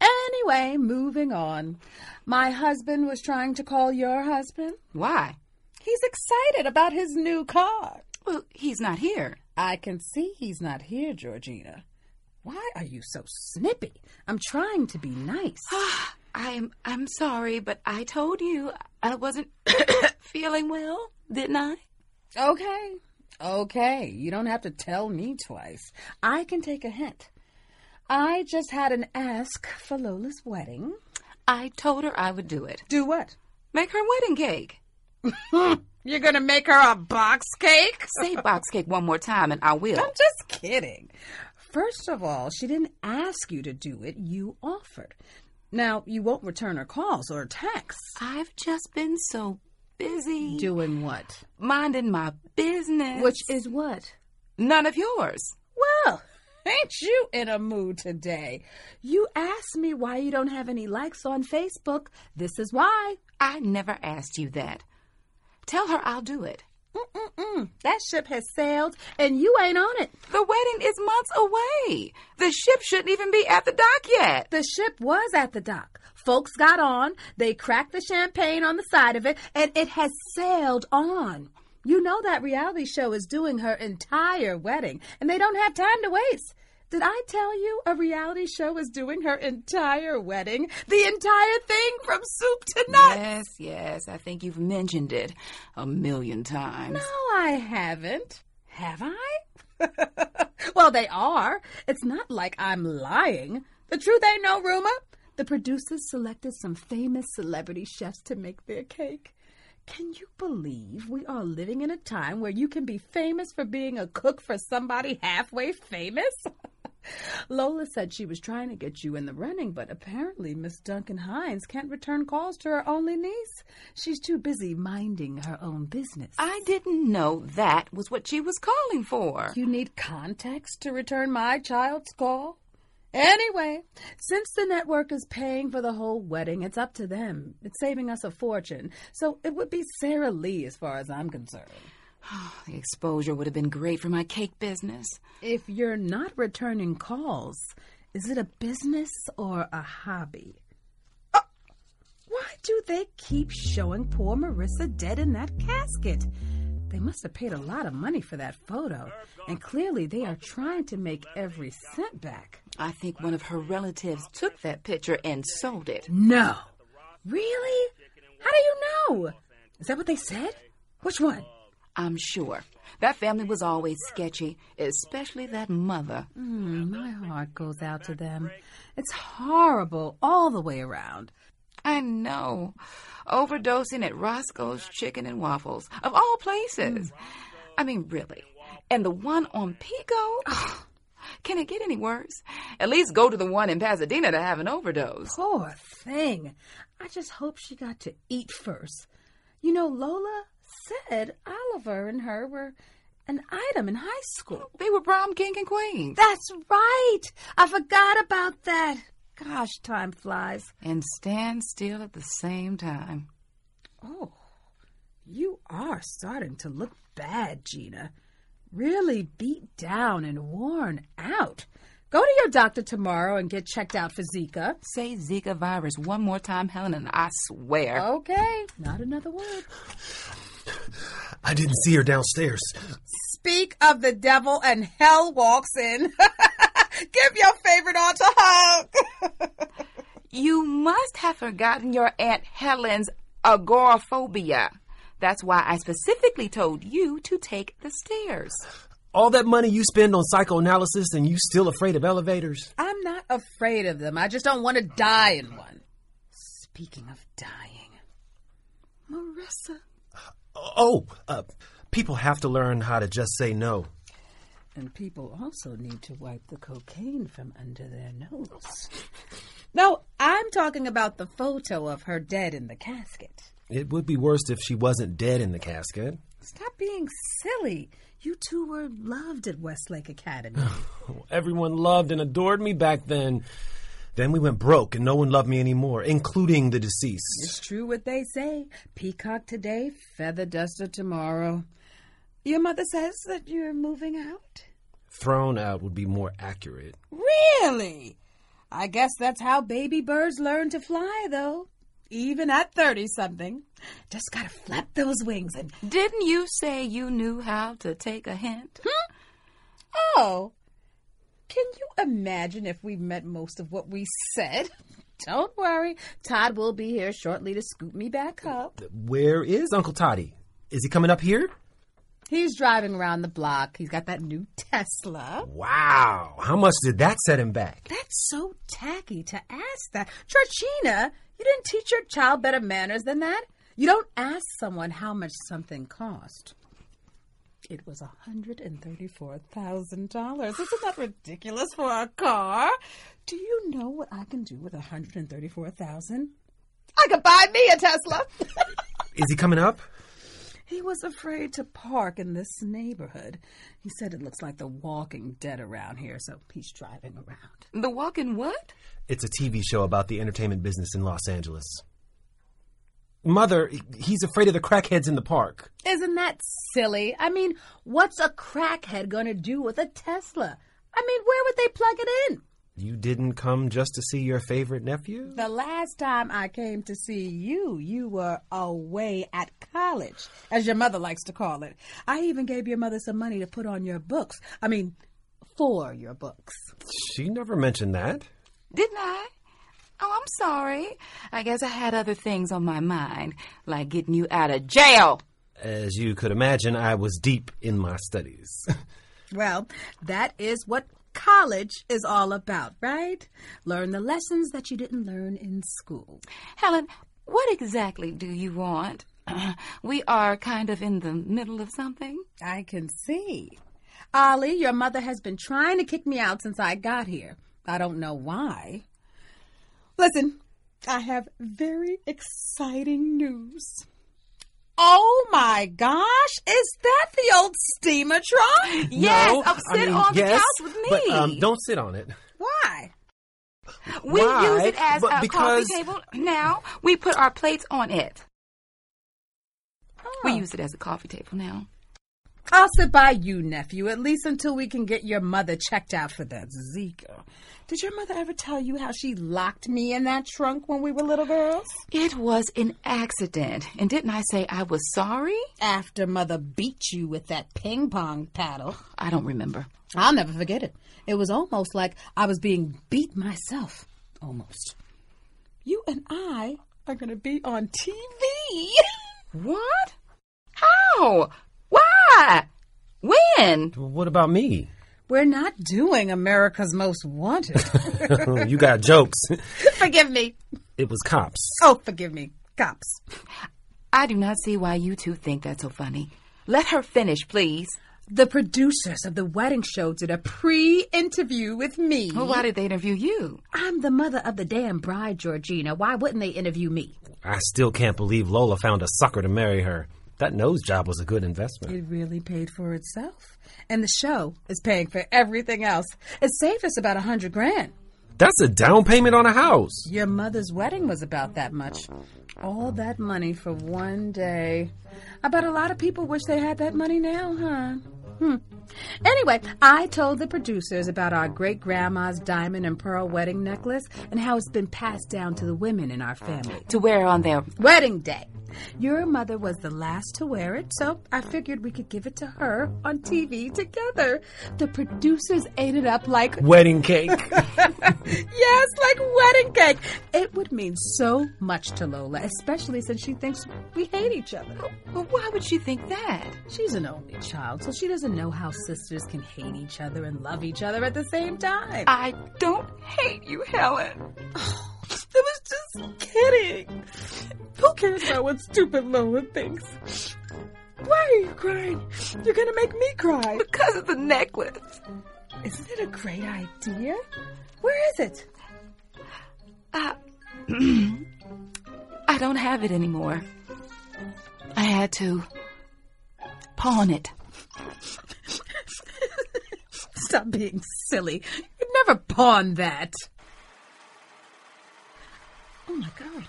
Anyway, moving on. My husband was trying to call your husband. Why? He's excited about his new car. Well, he's not here. I can see he's not here, Georgina. Why are you so snippy? I'm trying to be nice. <sighs> I'm I'm sorry, but I told you I wasn't <coughs> feeling well, didn't I? Okay. Okay. You don't have to tell me twice. I can take a hint. I just had an ask for Lola's wedding. I told her I would do it. Do what? Make her wedding cake. <laughs> You're gonna make her a box cake? <laughs> Say box cake one more time and I will. I'm just kidding. First of all, she didn't ask you to do it, you offered. Now, you won't return her calls or texts. I've just been so busy. Doing what? Minding my business. Which is what? None of yours. Well, ain't you in a mood today? You asked me why you don't have any likes on Facebook. This is why. I never asked you that. Tell her I'll do it. Mm-mm-mm. That ship has sailed, and you ain't on it. The wedding is months away. The ship shouldn't even be at the dock yet. The ship was at the dock. Folks got on, they cracked the champagne on the side of it, and it has sailed on. You know that reality show is doing her entire wedding, and they don't have time to waste. Did I tell you a reality show is doing her entire wedding? The entire thing from soup to nuts? Yes, yes. I think you've mentioned it a million times. No, I haven't. Have I? <laughs> well, they are. It's not like I'm lying. The truth ain't no rumor. The producers selected some famous celebrity chefs to make their cake. Can you believe we are living in a time where you can be famous for being a cook for somebody halfway famous? <laughs> Lola said she was trying to get you in the running, but apparently Miss Duncan Hines can't return calls to her only niece. She's too busy minding her own business. I didn't know that was what she was calling for. You need context to return my child's call? Anyway, since the network is paying for the whole wedding, it's up to them. It's saving us a fortune. So it would be Sara Lee as far as I'm concerned. <sighs> the exposure would have been great for my cake business. If you're not returning calls, is it a business or a hobby? Oh, why do they keep showing poor Marissa dead in that casket? They must have paid a lot of money for that photo, and clearly they are trying to make every cent back. I think one of her relatives took that picture and sold it. No. Really? How do you know? Is that what they said? Which one? I'm sure. That family was always sketchy, especially that mother. Mm, my heart goes out to them. It's horrible all the way around. I know. Overdosing at Roscoe's Chicken and Waffles, of all places. I mean, really. And the one on Pico? <sighs> Can it get any worse? At least go to the one in Pasadena to have an overdose. Poor thing. I just hope she got to eat first. You know, Lola said Oliver and her were an item in high school. They were prom king and queen. That's right. I forgot about that. Gosh, time flies. And stand still at the same time. Oh, you are starting to look bad, Gina. Really beat down and worn out. Go to your doctor tomorrow and get checked out for Zika. Say Zika virus one more time, Helen, and I swear. Okay, not another word. I didn't see her downstairs. Speak of the devil and hell walks in. <laughs> Give your favorite aunt a hug. <laughs> you must have forgotten your Aunt Helen's agoraphobia. That's why I specifically told you to take the stairs. All that money you spend on psychoanalysis and you still afraid of elevators? I'm not afraid of them. I just don't want to die in one. Speaking of dying, Marissa. Oh, uh, people have to learn how to just say no. And people also need to wipe the cocaine from under their nose. No, I'm talking about the photo of her dead in the casket. It would be worse if she wasn't dead in the casket. Stop being silly. You two were loved at Westlake Academy. <laughs> Everyone loved and adored me back then. Then we went broke and no one loved me anymore, including the deceased. It's true what they say. Peacock today, feather duster tomorrow. Your mother says that you're moving out? Thrown out would be more accurate. Really? I guess that's how baby birds learn to fly, though. Even at 30 something. Just gotta flap those wings and. Didn't you say you knew how to take a hint? Hmm? Oh. Can you imagine if we meant most of what we said? <laughs> Don't worry. Todd will be here shortly to scoop me back up. Where is Uncle Toddy? Is he coming up here? He's driving around the block. He's got that new Tesla. Wow. How much did that set him back? That's so tacky to ask that. Georgina, you didn't teach your child better manners than that. You don't ask someone how much something cost. It was $134,000. Isn't that ridiculous for a car? Do you know what I can do with 134,000? I could buy me a Tesla. <laughs> Is he coming up? He was afraid to park in this neighborhood. He said it looks like the walking dead around here, so he's driving around. The walking what? It's a TV show about the entertainment business in Los Angeles. Mother, he's afraid of the crackheads in the park. Isn't that silly? I mean, what's a crackhead going to do with a Tesla? I mean, where would they plug it in? You didn't come just to see your favorite nephew? The last time I came to see you, you were away at college, as your mother likes to call it. I even gave your mother some money to put on your books. I mean, for your books. She never mentioned that. Didn't I? Oh, I'm sorry. I guess I had other things on my mind, like getting you out of jail. As you could imagine, I was deep in my studies. <laughs> well, that is what college is all about, right? Learn the lessons that you didn't learn in school. Helen, what exactly do you want? <clears throat> we are kind of in the middle of something. I can see. Ollie, your mother has been trying to kick me out since I got here. I don't know why. Listen, I have very exciting news. Oh my gosh, is that the old steamer trunk? <laughs> Yes, no, I'll sit I mean, on the yes, couch with me. But um, don't sit on it. Why? We Why? use it as But a because- coffee table. Now we put our plates on it. Oh. We use it as a coffee table now. I'll sit by you, nephew, at least until we can get your mother checked out for that Zika. Did your mother ever tell you how she locked me in that trunk when we were little girls? It was an accident, and didn't I say I was sorry? After mother beat you with that ping pong paddle. I don't remember. I'll never forget it. It was almost like I was being beat myself. Almost. You and I are going to be on TV. <laughs> What? How? Why? When? What about me? We're not doing America's Most Wanted. <laughs> you got jokes. <laughs> forgive me. It was cops. Oh, forgive me. Cops. I do not see why you two think that's so funny. Let her finish, please. The producers of the wedding show did a pre interview with me. Well, why did they interview you? I'm the mother of the damn bride, Georgina. Why wouldn't they interview me? I still can't believe Lola found a sucker to marry her. That nose job was a good investment. It really paid for itself. And the show is paying for everything else. It saved us about a hundred grand. That's a down payment on a house. Your mother's wedding was about that much. All that money for one day. I bet a lot of people wish they had that money now, huh? Hmm. Anyway, I told the producers about our great grandma's diamond and pearl wedding necklace and how it's been passed down to the women in our family. To wear on their Wedding day. Your mother was the last to wear it, so I figured we could give it to her on TV together. The producers ate it up like Wedding cake. <laughs> yes, like wedding cake. It would mean so much to Lola, especially since she thinks we hate each other. But why would she think that? She's an only child, so she doesn't know how sisters can hate each other and love each other at the same time. I don't hate you, Helen. <sighs> I was just kidding. Who cares about what stupid Lola thinks? Why are you crying? You're gonna make me cry. Because of the necklace. Isn't it a great idea? Where is it? I, uh, <clears throat> I don't have it anymore. I had to pawn it. Stop being silly. You'd never pawn that. Oh my god.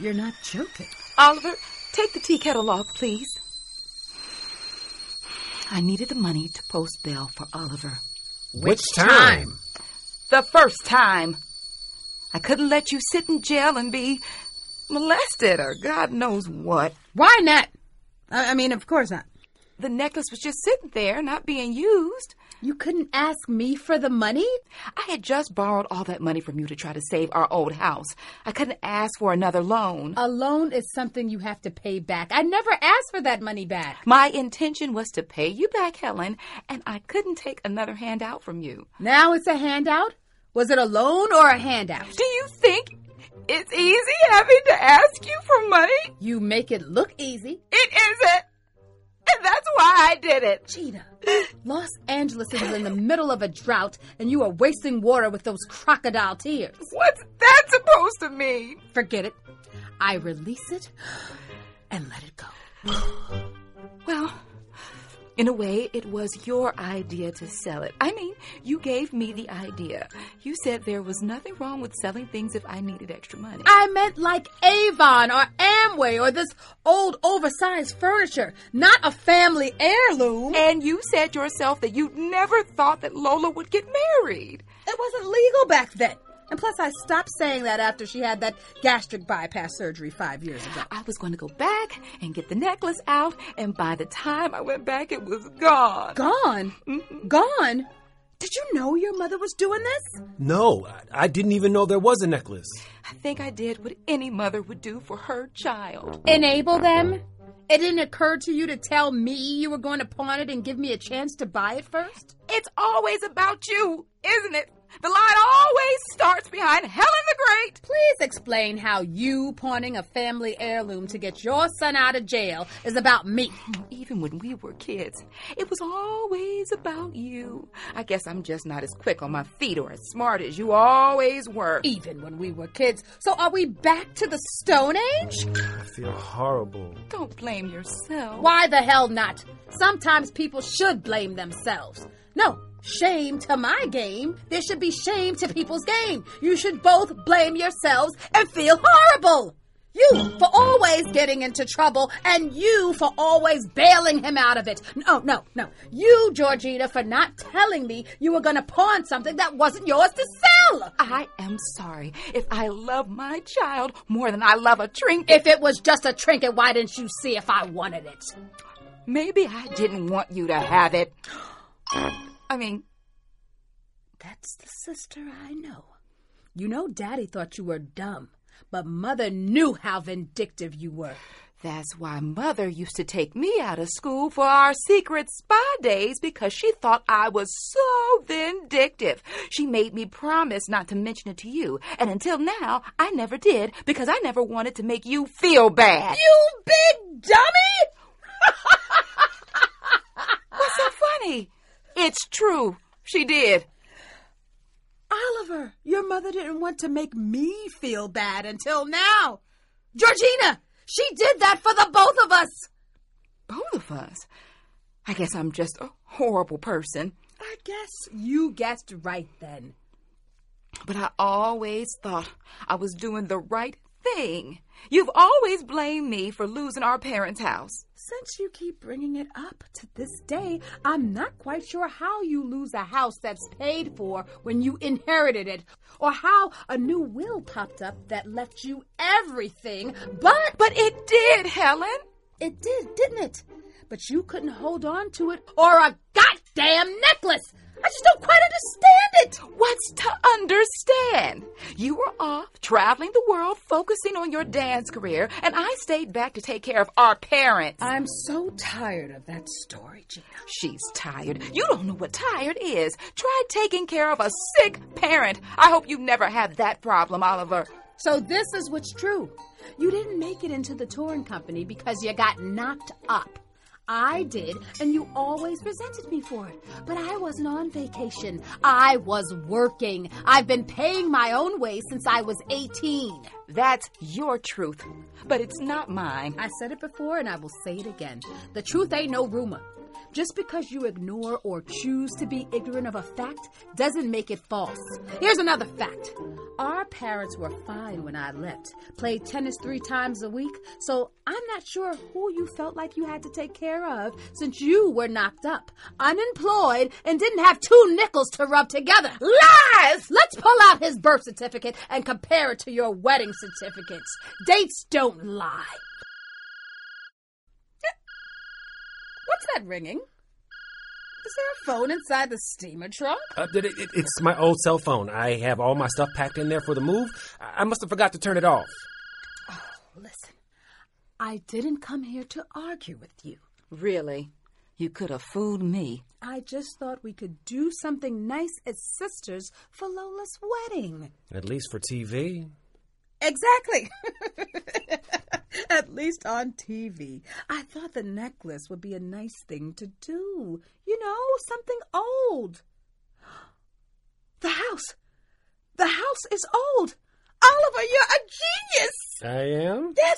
You're not joking. Oliver, take the tea kettle off, please. I needed the money to post bail for Oliver. Which time? The first time. I couldn't let you sit in jail and be molested or God knows what. Why not? I I mean, of course not. The necklace was just sitting there, not being used. You couldn't ask me for the money? I had just borrowed all that money from you to try to save our old house. I couldn't ask for another loan. A loan is something you have to pay back. I never asked for that money back. My intention was to pay you back, Helen, and I couldn't take another handout from you. Now it's a handout? Was it a loan or a handout? Do you think it's easy having to ask you for money? You make it look easy. It isn't. And <laughs> that's why I did it. Gina, Los Angeles is in the middle of a drought and you are wasting water with those crocodile tears. What's that supposed to mean? Forget it. I release it and let it go. <sighs> Well, in a way, it was your idea to sell it. I mean, you gave me the idea. You said there was nothing wrong with selling things if I needed extra money. I meant like Avon or Amway or this old oversized furniture, not a family heirloom. And you said yourself that you never thought that Lola would get married. It wasn't legal back then. And plus, I stopped saying that after she had that gastric bypass surgery five years ago. I was going to go back and get the necklace out, and by the time I went back, it was gone. Gone? Mm-hmm. Gone? Did you know your mother was doing this? No, I, I didn't even know there was a necklace. I think I did what any mother would do for her child. Enable them? It didn't occur to you to tell me you were going to pawn it and give me a chance to buy it first? It's always about you, isn't it? The line always starts behind Helen the Great. Please explain how you pawning a family heirloom to get your son out of jail is about me. Even when we were kids, it was always about you. I guess I'm just not as quick on my feet or as smart as you always were. Even when we were kids. So are we back to the Stone Age? I feel horrible. Don't blame yourself. Why the hell not? Sometimes people should blame themselves. No, shame to my game. There should be shame to people's game. You should both blame yourselves and feel horrible. You for always getting into trouble, and you for always bailing him out of it. No, no, no. You, Georgina, for not telling me you were going to pawn something that wasn't yours to sell. I am sorry if I love my child more than I love a trinket. If it was just a trinket, why didn't you see if I wanted it? Maybe I didn't want you to have it. I mean, That's the sister I know. You know, Daddy thought you were dumb, but Mother knew how vindictive you were. That's why Mother used to take me out of school for our secret spy days because she thought I was so vindictive. She made me promise not to mention it to you, and until now, I never did because I never wanted to make you feel bad. You big dummy! <laughs> What's so funny? It's true. She did. Oliver, your mother didn't want to make me feel bad until now. Georgina! She did that for the both of us! Both of us? I guess I'm just a horrible person. I guess you guessed right then. But I always thought I was doing the right thing. You've always blamed me for losing our parents' house. Since you keep bringing it up to this day, I'm not quite sure how you lose a house that's paid for when you inherited it, or how a new will popped up that left you everything, but. But it did, Helen! It did, didn't it? But you couldn't hold on to it, or a goddamn necklace! I just don't quite understand it. What's to understand? You were off traveling the world, focusing on your dance career, and I stayed back to take care of our parents. I'm so tired of that story, Gina. She's tired. You don't know what tired is. Try taking care of a sick parent. I hope you never had that problem, Oliver. So this is what's true. You didn't make it into the touring company because you got knocked up. I did, and you always resented me for it. But I wasn't on vacation. I was working. I've been paying my own way since I was 18. That's your truth, but it's not mine. I said it before, and I will say it again. The truth ain't no rumor. Just because you ignore or choose to be ignorant of a fact doesn't make it false. Here's another fact. Our parents were fine when I left, played tennis three times a week, so I'm not sure who you felt like you had to take care of since you were knocked up, unemployed, and didn't have two nickels to rub together. Lies! Let's pull out his birth certificate and compare it to your wedding certificates. Dates don't lie. What's that ringing? Is there a phone inside the steamer trunk? Uh, it, it, it's my old cell phone. I have all my stuff packed in there for the move. I, I must have forgot to turn it off. Oh, listen. I didn't come here to argue with you. Really? You could have fooled me. I just thought we could do something nice as sisters for Lola's wedding. At least for TV. Exactly. <laughs> At least on TV. I thought the necklace would be a nice thing to do. You know, something old. <gasps> The house. The house is old. Oliver, you're a genius. I am? Yes.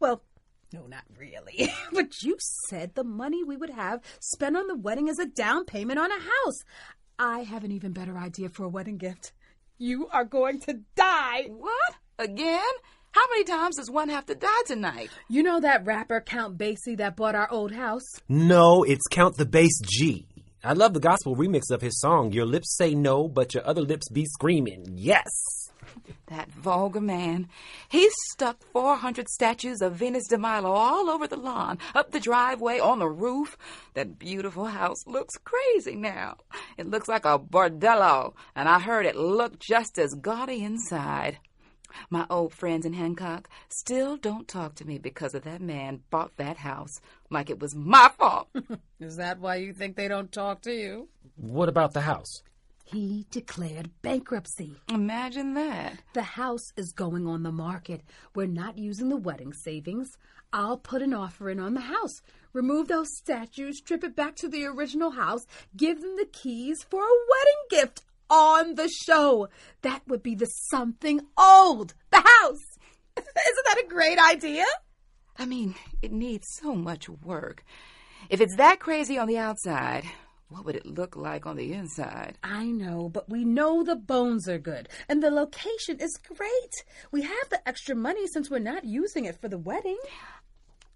Well, no, not really. <laughs> but you said the money we would have spent on the wedding as a down payment on a house. I have an even better idea for a wedding gift. You are going to die. What? Again? How many times does one have to die tonight? You know that rapper Count Basie that bought our old house? No, it's Count the Bass G. I love the gospel remix of his song, Your Lips Say No, but Your Other Lips Be Screaming. Yes! That vulgar man. He's stuck 400 statues of Venus de Milo all over the lawn, up the driveway, on the roof. That beautiful house looks crazy now. It looks like a bordello, and I heard it looked just as gaudy inside. My old friends in Hancock still don't talk to me because of that man bought that house like it was my fault. <laughs> Is that why you think they don't talk to you? What about the house? He declared bankruptcy. Imagine that. The house is going on the market. We're not using the wedding savings. I'll put an offer in on the house. Remove those statues, strip it back to the original house, give them the keys for a wedding gift on the show. That would be the something old, the house. <laughs> Isn't that a great idea? I mean, it needs so much work. If it's that crazy on the outside, what would it look like on the inside? I know, but we know the bones are good, and the location is great. We have the extra money since we're not using it for the wedding.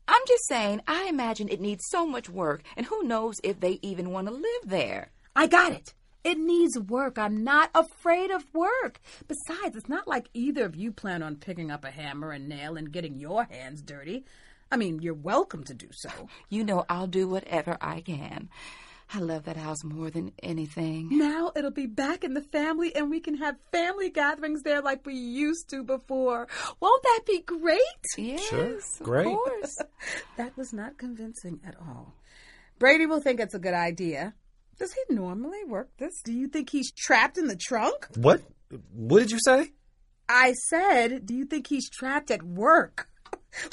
I'm just saying, I imagine it needs so much work, and who knows if they even want to live there. I got it. It needs work. I'm not afraid of work. Besides, it's not like either of you plan on picking up a hammer and nail and getting your hands dirty. I mean, you're welcome to do so. You know, I'll do whatever I can. I love that house more than anything. Now it'll be back in the family and we can have family gatherings there like we used to before. Won't that be great? Yes, Sure, great. of course. <laughs> that was not convincing at all. Brady will think it's a good idea. Does he normally work this? Do you think he's trapped in the trunk? What? What did you say? I said, do you think he's trapped at work?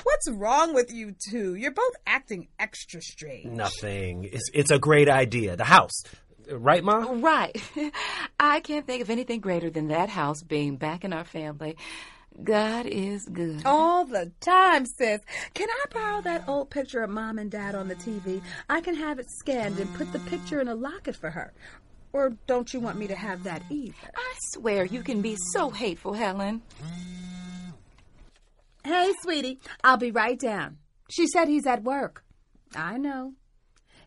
What's wrong with you two? You're both acting extra strange. Nothing. It's, it's a great idea. The house. Right, Ma? Right. <laughs> I can't think of anything greater than that house being back in our family. God is good. All the time, sis. Can I borrow that old picture of mom and dad on the TV? I can have it scanned and put the picture in a locket for her. Or don't you want me to have that either? I swear you can be so hateful, Helen. Hey, sweetie, I'll be right down. She said he's at work. I know.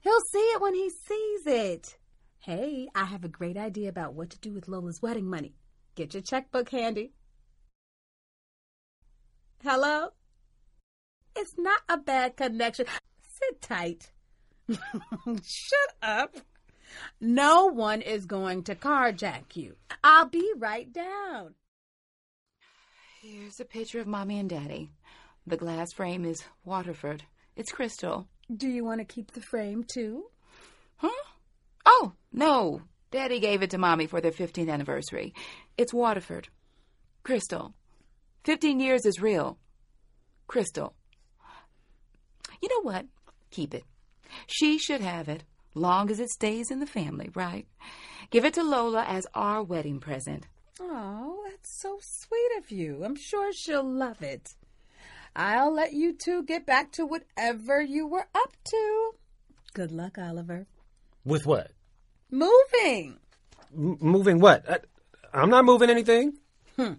He'll see it when he sees it. Hey, I have a great idea about what to do with Lola's wedding money. Get your checkbook handy. Hello? It's not a bad connection. Sit tight. <laughs> Shut up. No one is going to carjack you. I'll be right down. Here's a picture of Mommy and Daddy. The glass frame is Waterford. It's crystal. Do you want to keep the frame too? Huh? Oh, no. Daddy gave it to Mommy for their 15th anniversary. It's Waterford. Crystal. 15 years is real. Crystal. You know what? Keep it. She should have it, long as it stays in the family, right? Give it to Lola as our wedding present. Oh, that's so sweet of you. I'm sure she'll love it. I'll let you two get back to whatever you were up to. Good luck, Oliver. With what? Moving. M- moving what? I, I'm not moving anything. Hmm.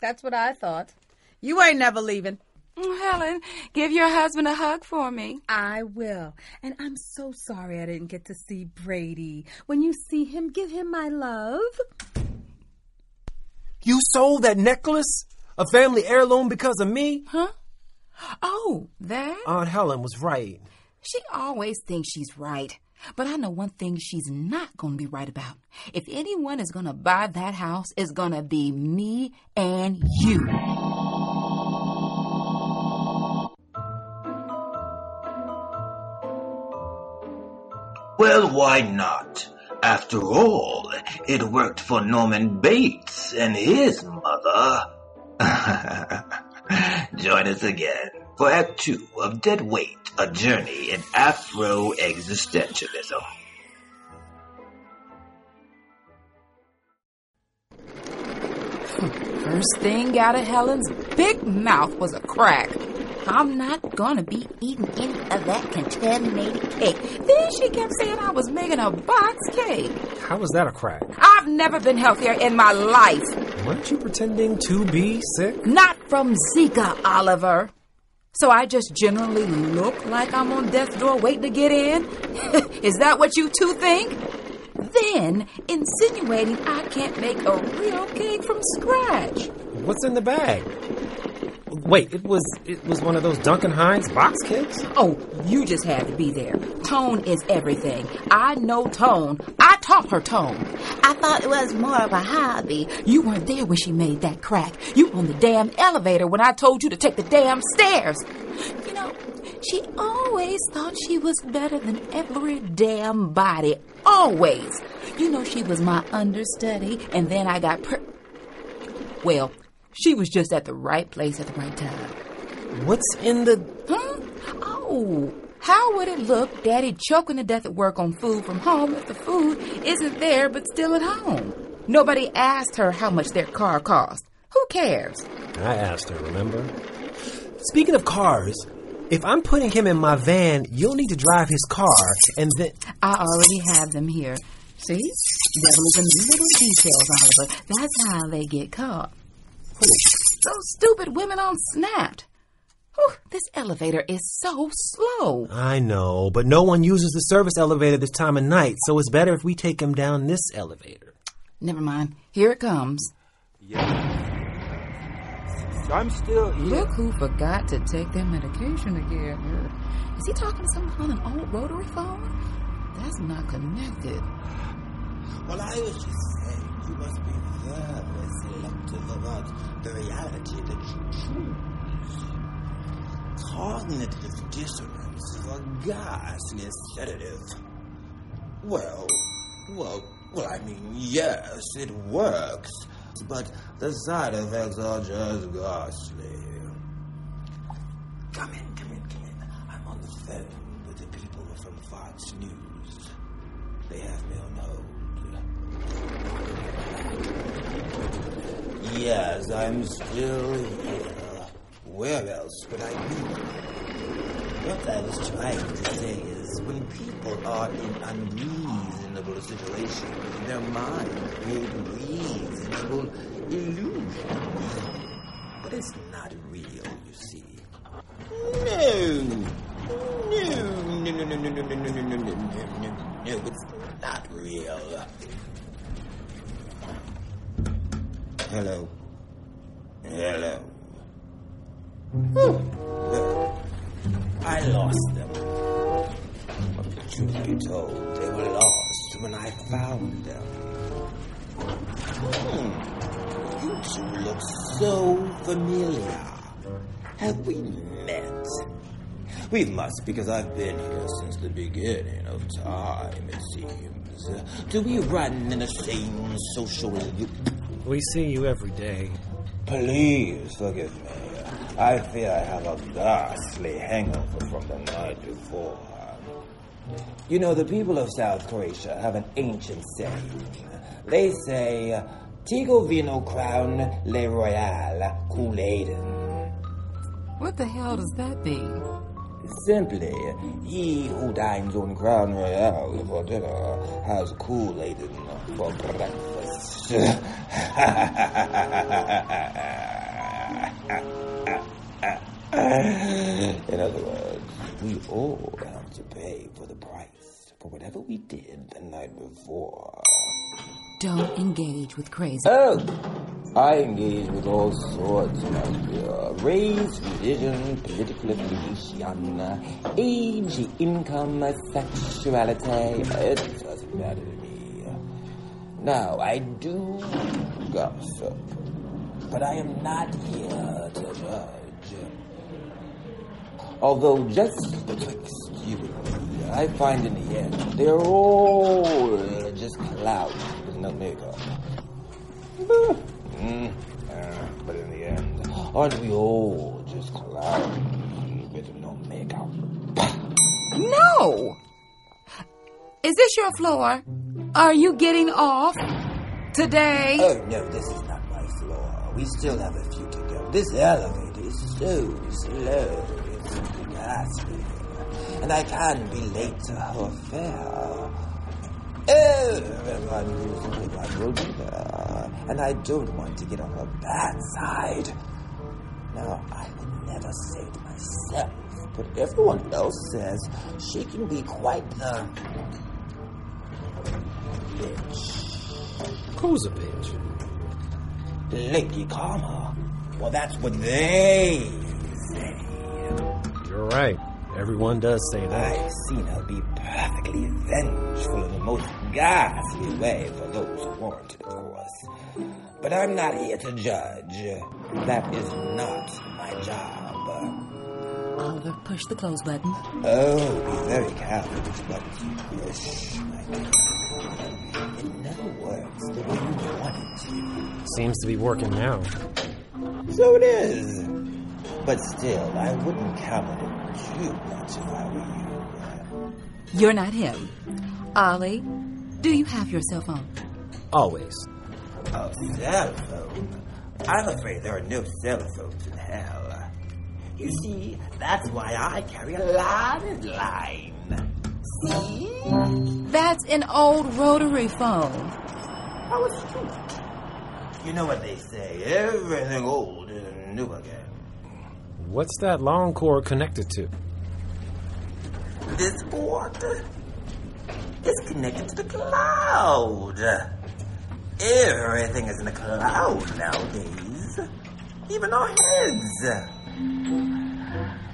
That's what I thought. You ain't never leaving. Oh, Helen, give your husband a hug for me. I will. And I'm so sorry I didn't get to see Brady. When you see him, give him my love. You sold that necklace? A family heirloom because of me? Huh? Oh, that? Aunt Helen was right. She always thinks she's right. But I know one thing she's not going to be right about. If anyone is going to buy that house, it's going to be me and you. Well, why not? After all, it worked for Norman Bates and his mother. <laughs> Join us again for Act Two of Dead Wait, a journey in Afro existentialism. Hmm, first thing out of Helen's big mouth was a crack. I'm not gonna be eating any of that contaminated cake. Then she kept saying I was making a box cake. How was that a crack? I've never been healthier in my life. Weren't you pretending to be sick? Not from Zika, Oliver. So I just generally look like I'm on death's door waiting to get in? <laughs> Is that what you two think? Then insinuating I can't make a real cake from scratch. What's in the bag? Wait, it was it was one of those Duncan Hines box cakes? Oh, you just had to be there. Tone is everything. I know Tone. I taught her Tone. I thought it was more of a hobby. You weren't there when she made that crack. You on the damn elevator when I told you to take the damn stairs. You know, she always thought she was better than every damn body. Always. You know she was my understudy, and then I got per. Well, she was just at the right place at the right time. What's in the. Huh? Oh, how would it look, Daddy choking to death at work on food from home if the food isn't there but still at home? Nobody asked her how much their car cost. Who cares? I asked her, remember? Speaking of cars, if I'm putting him in my van, you'll need to drive his car, and then. I already have them here. See? Devil is in little details, Oliver. That's how they get caught. <laughs> Those stupid women on Snapped. Whew, this elevator is so slow. I know, but no one uses the service elevator this time of night, so it's better if we take him down this elevator. Never mind. Here it comes. I'm still here. Look who forgot to take their medication again. Is he talking to someone on an old rotary phone? That's not connected. Well, I was just saying, you must be very selective about the reality that you choose. Cognitive dissonance is a ghastly sedative. Well, well, well, I mean, yes, it works, but the side effects are just ghastly. Come in, come in, come in. I'm on the phone with the people from Fox News. They have me on hold. Yes, I'm still here. Where else would I be? What I was trying to say is when people are in unreasonable situations, their mind creates reasonable illusions. But it's not real, you see. No, no, no, no, no, no, no, no, no, no, no, no, no, it's not real. Hello. Hello. I lost them. But the truth be told, they were lost when I found them. Hmm. You two look so familiar. Have we met? We must, because I've been here since the beginning of time, it seems. Do we run in the same social... We see you every day. Please forgive me. I fear I have a ghastly hangover from the night before. You know, the people of South Croatia have an ancient saying. They say, Tigo vino crown le royale Kool-Aiden. What the hell does that mean? Simply, he who dines on Crown Royale for dinner has Kool-Aiden for breakfast. <laughs> In other words, we all have to pay for the price for whatever we did the night before. Don't engage with crazy. Oh, I engage with all sorts, my dear. Race, religion, political affiliation, age, income, sexuality. It doesn't matter. Now, I do gossip, but I am not here to judge. Although, just betwixt you and me, I find in the end they're all just clouds with no makeup. Mm, uh, but in the end, aren't we all just clowns with no makeup? No! Is this your floor? Are you getting off today? Oh no, this is not my floor. We still have a few to go. This elevator is so slow. It's ghastly. And I can't be late to her affair. Oh, everyone who's everyone will be there. And I don't want to get on her bad side. Now, I would never say it myself, but everyone else says she can be quite the bitch. Who's a bitch? Lady Karma. Well, that's what they say. You're right. Everyone does say that. I've seen her be perfectly vengeful in the most ghastly way for those who warrant it, of course. But I'm not here to judge. That is not my job. Oliver, push the close button. Oh, be very careful which buttons you push, my dear. It never works the way you want it to. Seems to be working now. So it is. But still, I wouldn't count on it too much if I were you. Uh, You're not him. Ollie, do you have your cell phone? Always. A cell phone? I'm afraid there are no cell phones in hell. You see, that's why I carry a lot in line. See? That's an old rotary phone. How astute. You know what they say, everything old is new again. What's that long cord connected to? This cord is connected to the cloud. Everything is in the cloud nowadays. Even our heads.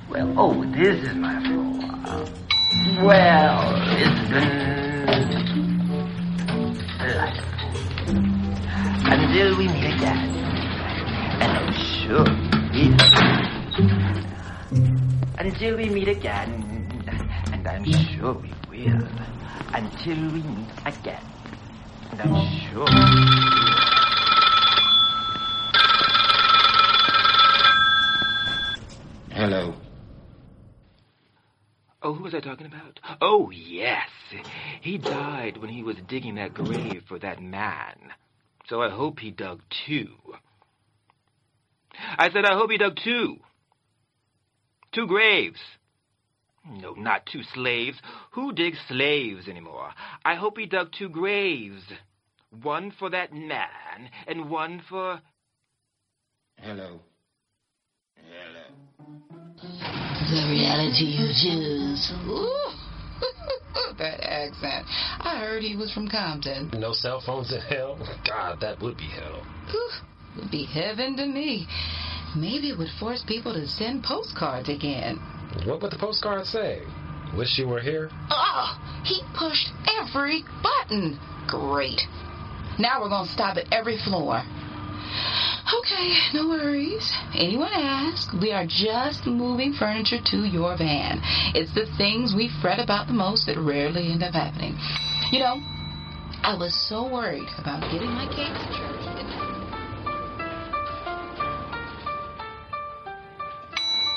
Well, oh, this is my floor. Well, it's been delightful. Until we meet again. And I'm sure we Until we meet again. And I'm sure we will. Until we meet again. And I'm sure we will. Hello. Oh, who was I talking about? Oh, yes. He died when he was digging that grave for that man. So I hope he dug two. I said I hope he dug two. Two graves. No, not two slaves. Who digs slaves anymore? I hope he dug two graves. One for that man, and one for... Hello. The reality you choose. <laughs> That accent. I heard he was from Compton. No cell phones in hell? God, that would be hell. Whew. Would be heaven to me. Maybe it would force people to send postcards again. What would the postcard say? Wish you were here? Oh, he pushed every button. Great. Now we're going to stop at every floor. Okay, no worries. Anyone ask, we are just moving furniture to your van. It's the things we fret about the most that rarely end up happening. You know, I was so worried about getting my kids to church.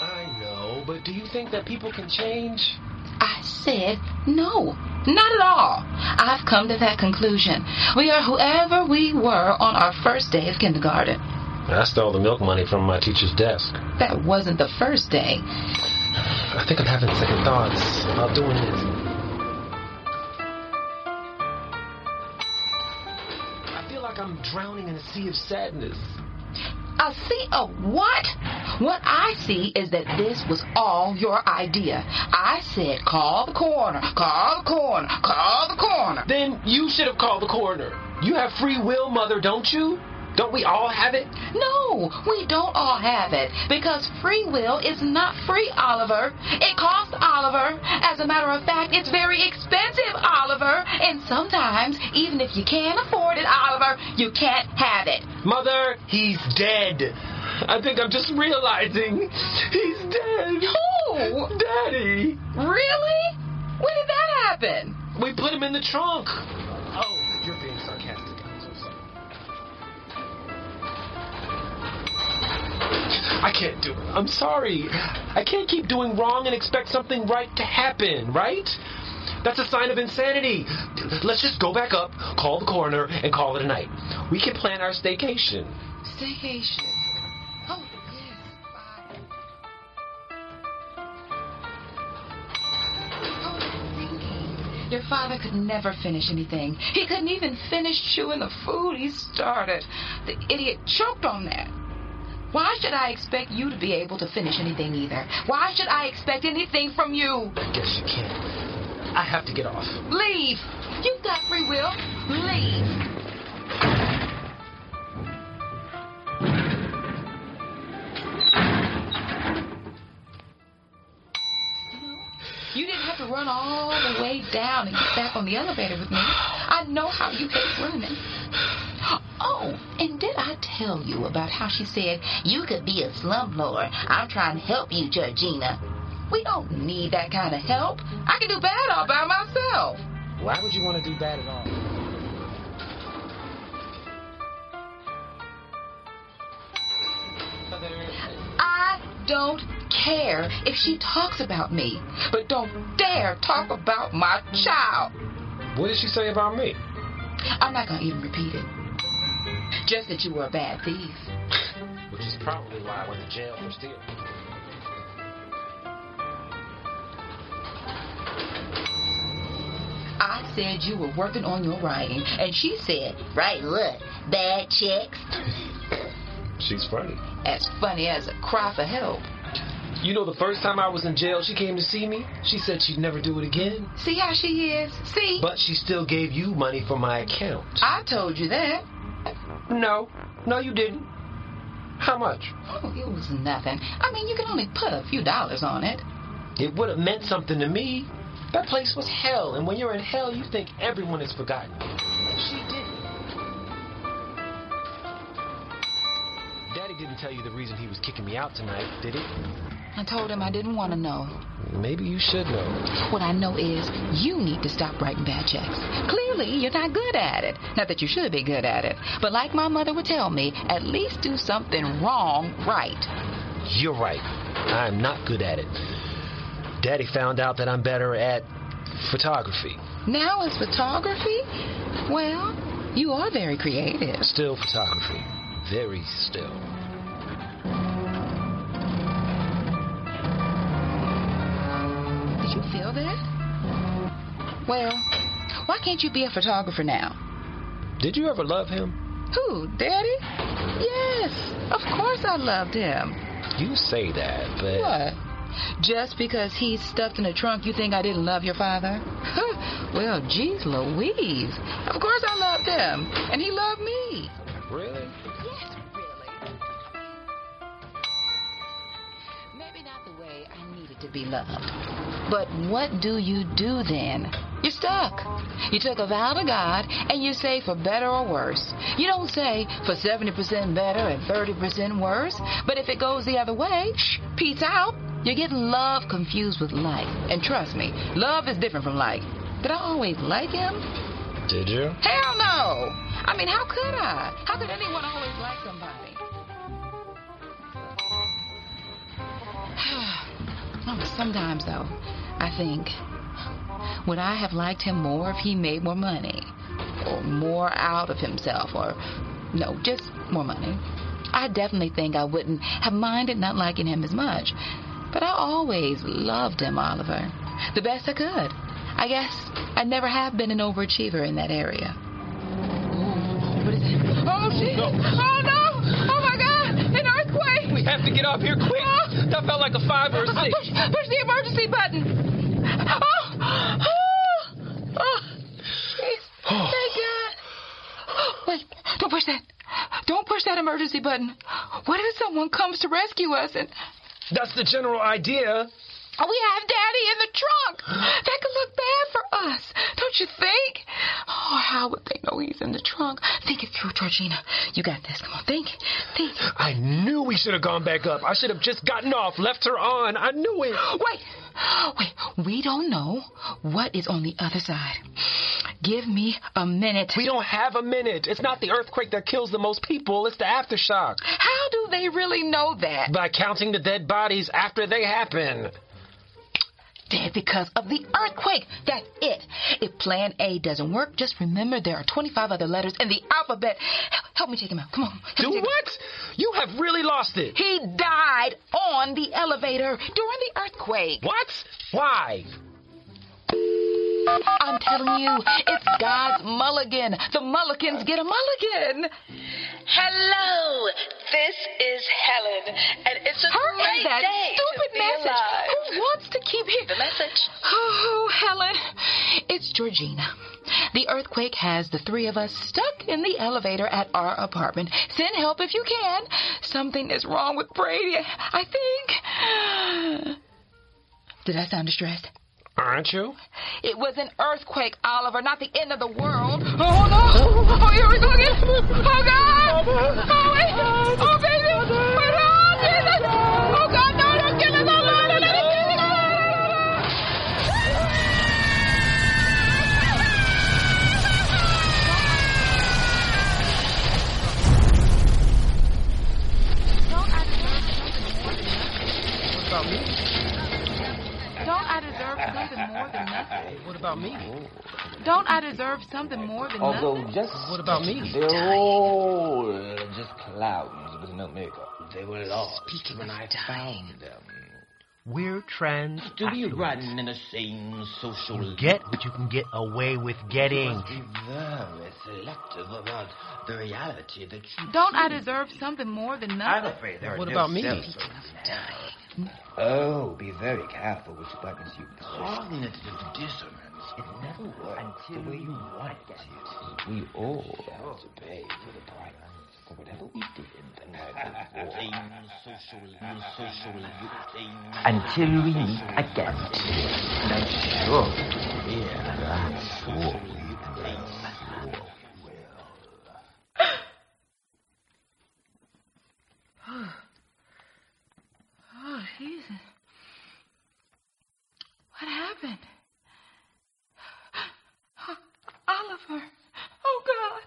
I know, but do you think that people can change? I said no, not at all. I've come to that conclusion. We are whoever we were on our first day of kindergarten. I stole the milk money from my teacher's desk. That wasn't the first day. I think I'm having second thoughts about doing this. I feel like I'm drowning in a sea of sadness. A sea of what? What I see is that this was all your idea. I said, call the coroner, call the coroner, call the coroner. Then you should have called the coroner. You have free will, Mother, don't you? Don't we all have it? No, we don't all have it because free will is not free, Oliver. It costs Oliver. As a matter of fact, it's very expensive, Oliver. And sometimes, even if you can't afford it, Oliver, you can't have it. Mother, he's dead. I think I'm just realizing he's dead. Who? Daddy. Really? When did that happen? We put him in the trunk. Oh, I can't do it. I'm sorry. I can't keep doing wrong and expect something right to happen, right? That's a sign of insanity. Let's just go back up, call the coroner, and call it a night. We can plan our staycation. Staycation. Oh, yes. Oh, thinking. Your father could never finish anything. He couldn't even finish chewing the food he started. The idiot choked on that. Why should I expect you to be able to finish anything either? Why should I expect anything from you? I guess you can't. I have to get off. Leave. You've got free will. Leave. You didn't have to run all the way down and get back on the elevator with me. I know how you hate running. Oh, and did I tell you about how she said, You could be a slumlord. I'm trying to help you, Georgina. We don't need that kind of help. I can do bad all by myself. Why would you want to do bad at all? I don't care if she talks about me, but don't dare talk about my child. What did she say about me? I'm not going to even repeat it. Just that you were a bad thief. Which is probably why I went to jail for stealing. I said you were working on your writing, and she said, Write what? Bad checks? She's funny. As funny as a cry for help. You know, the first time I was in jail, she came to see me. She said she'd never do it again. See how she is? See? But she still gave you money for my account. I told you that. No. No, you didn't. How much? Oh, it was nothing. I mean, you can only put a few dollars on it. It would have meant something to me. That place was hell, and when you're in hell, you think everyone is forgotten. She didn't. Daddy didn't tell you the reason he was kicking me out tonight, did he? I told him I didn't want to know. Maybe you should know. What I know is you need to stop writing bad checks. Clearly, you're not good at it. Not that you should be good at it. But like my mother would tell me, at least do something wrong right. You're right. I'm not good at it. Daddy found out that I'm better at photography. Now it's photography? Well, you are very creative. Still photography. Very still. Feel that? Well, why can't you be a photographer now? Did you ever love him? Who, Daddy? Yes, of course I loved him. You say that, but. What? Just because he's stuffed in a trunk, you think I didn't love your father? well, geez Louise. Of course I loved him, and he loved me. Really. To be loved. But what do you do then? You're stuck. You took a vow to God and you say for better or worse. You don't say for 70% better and 30% worse. But if it goes the other way, shh, peace out. You're getting love confused with like. And trust me, love is different from like. Did I always like him? Did you? Hell no! I mean, how could I? How could anyone always like somebody? <sighs> <sighs> Oh, Sometimes, though, I think, would I have liked him more if he made more money? Or more out of himself? Or, no, just more money. I definitely think I wouldn't have minded not liking him as much. But I always loved him, Oliver. The best I could. I guess I never have been an overachiever in that area. What is it? Oh, shit! Oh, oh, no! Oh, my God! Have to get off here quick. Ah! That felt like a five or a ah, six. Push, push the emergency button. Oh, oh, oh. Thank <sighs> God. Wait, don't push that. Don't push that emergency button. What if someone comes to rescue us and That's the general idea. We have Daddy in the trunk? That could look bad for us, don't you think? Oh, how would they know he's in the trunk? Think it through, Georgina. You got this. Come on, think, think. I knew we should have gone back up. I should have just gotten off, left her on. I knew it. Wait, wait. We don't know what is on the other side. Give me a minute. We don't have a minute. It's not the earthquake that kills the most people, it's the aftershock. How do they really know that? By counting the dead bodies after they happen. Dead because of the earthquake. That's it. If plan A doesn't work, just remember there are 25 other letters in the alphabet. Help, me take him out. Come on. Do me take him what? You have really lost it. He died on the elevator during the earthquake. What? Why? I'm telling you, it's God's mulligan. The mulligans get a mulligan. Hello, this is Helen, and it's a Her great and that day stupid to message. alive. Who wants to keep hearing The message. Oh, Helen, it's Georgina. The earthquake has the three of us stuck in the elevator at our apartment. Send help if you can. Something is wrong with Brady, I think. <gasps> Did I sound distressed? Aren't you? It was an earthquake, Oliver, not the end of the world. Oh, no! Oh, here we go again! Oh, God! Oh, wait! Oh, baby! Wait, oh, Jesus! Oh, God, no, no, kill us! Oh, Lord, no, no, no, kill us! What's up, me? Don't I deserve something more than nothing? What about me? Don't I deserve something more than Although nothing? just What about me? they're all uh, just clouds with no makeup. They were lost Speaking when I dying. found them. We're trans. To be run in the same social You get what you can get away with getting. must be very selective about the reality that you Don't I deserve something more than I'm nothing? afraid there are What no about me? cells Dying. Oh, be very careful which buttons you push. Cognitive dissonance. It never works the way you want it. We all have to pay for the price for whatever we did in the night before. <laughs> social, social, Until we meet again. And I'm sure, yeah, I'm sure we will. Oh, Jesus. What happened? <gasps> Oliver. Oh, God.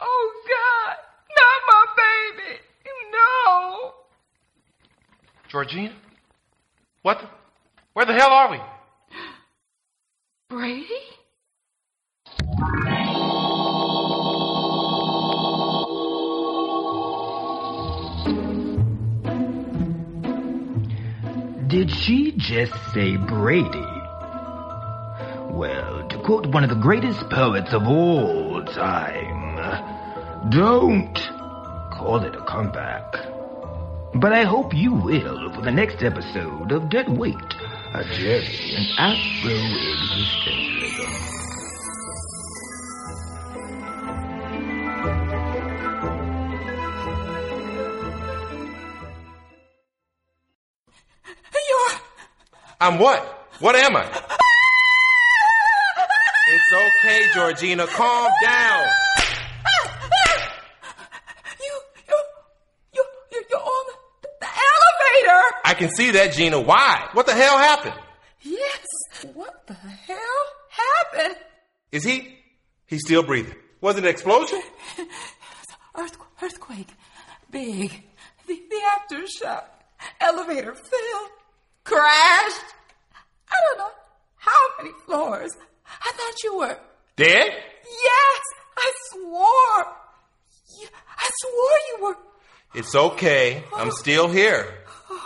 Oh, God. Not my baby. No. Georgina? What the, where the hell are we? Brady? Did she just say Brady? Well, to quote one of the greatest poets of all time, don't call it a comeback. But I hope you will for the next episode of Dead Wait, a journey in Afro existentialism. I'm what? What am I? it's okay, Georgina. Calm down. You, you, you, you, you're on the, the elevator. I can see that, Gina. Why? What the hell happened? Yes. What the hell happened? Is he? He's still breathing. Was it an explosion? <laughs> Earth, earthquake. Big. The, the aftershock. Elevator fell. Crashed. I don't know how many floors. I thought you were. Dead? Yes, I swore. I swore you were. It's okay. I'm still here. <gasps>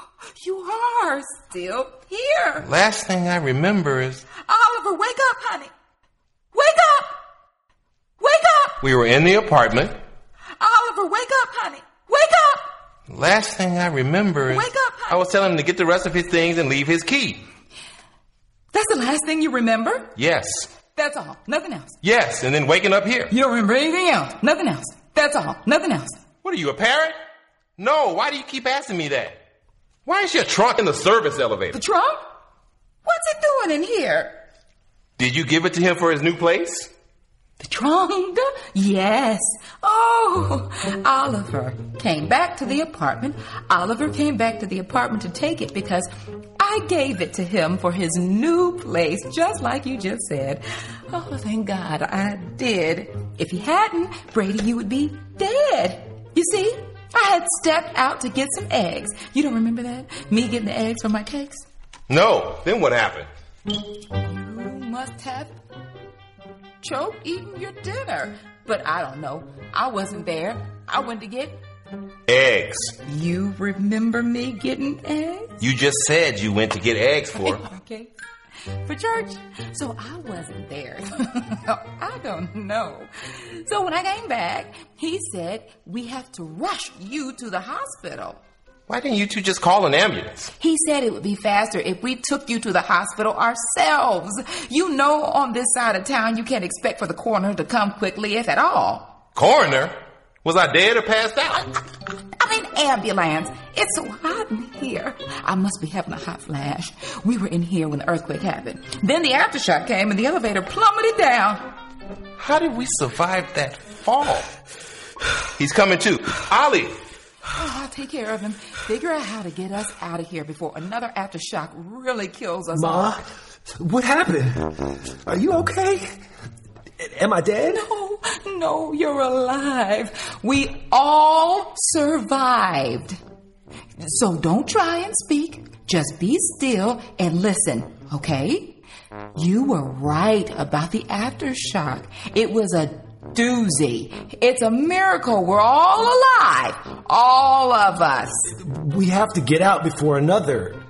You are still here. Last thing I remember is Oliver, wake up, honey. Wake up. Wake up. we were in the apartment. Oliver, wake up, honey. Wake up. Last thing I remember is Wake up, I was telling him to get the rest of his things and leave his key. That's the last thing you remember? Yes. That's all. Nothing else. Yes, and then waking up here. You don't remember anything else. Nothing else. That's all. Nothing else. What are you, a parrot? No, why do you keep asking me that? Why is your trunk in the service elevator? The trunk? What's it doing in here? Did you give it to him for his new place? The trunk? Yes. Oh, Oliver came back to the apartment. Oliver came back to the apartment to take it because I gave it to him for his new place, just like you just said. Oh, thank God I did. If he hadn't, Brady, you would be dead. You see, I had stepped out to get some eggs. You don't remember that? Me getting the eggs for my cakes? No. Then what happened? You must have choked eating your dinner. But I don't know. I wasn't there. I went to get. Eggs. You remember me getting eggs? You just said you went to get eggs for. <laughs> okay. For church. So I wasn't there. <laughs> I don't know. So when I came back, he said, We have to rush you to the hospital. Why didn't you two just call an ambulance? He said it would be faster if we took you to the hospital ourselves. You know, on this side of town, you can't expect for the coroner to come quickly, if at all. Coroner? Was I dead or passed out? I'm mean, ambulance. It's so hot in here. I must be having a hot flash. We were in here when the earthquake happened. Then the aftershock came and the elevator plummeted down. How did we survive that fall? He's coming too. Ollie! Oh, I'll take care of him. Figure out how to get us out of here before another aftershock really kills us Ma, all. what happened? Are you okay? Am I dead? No, no, you're alive. We all survived. So don't try and speak. Just be still and listen, okay? You were right about the aftershock. It was a doozy. It's a miracle we're all alive. All of us. We have to get out before another.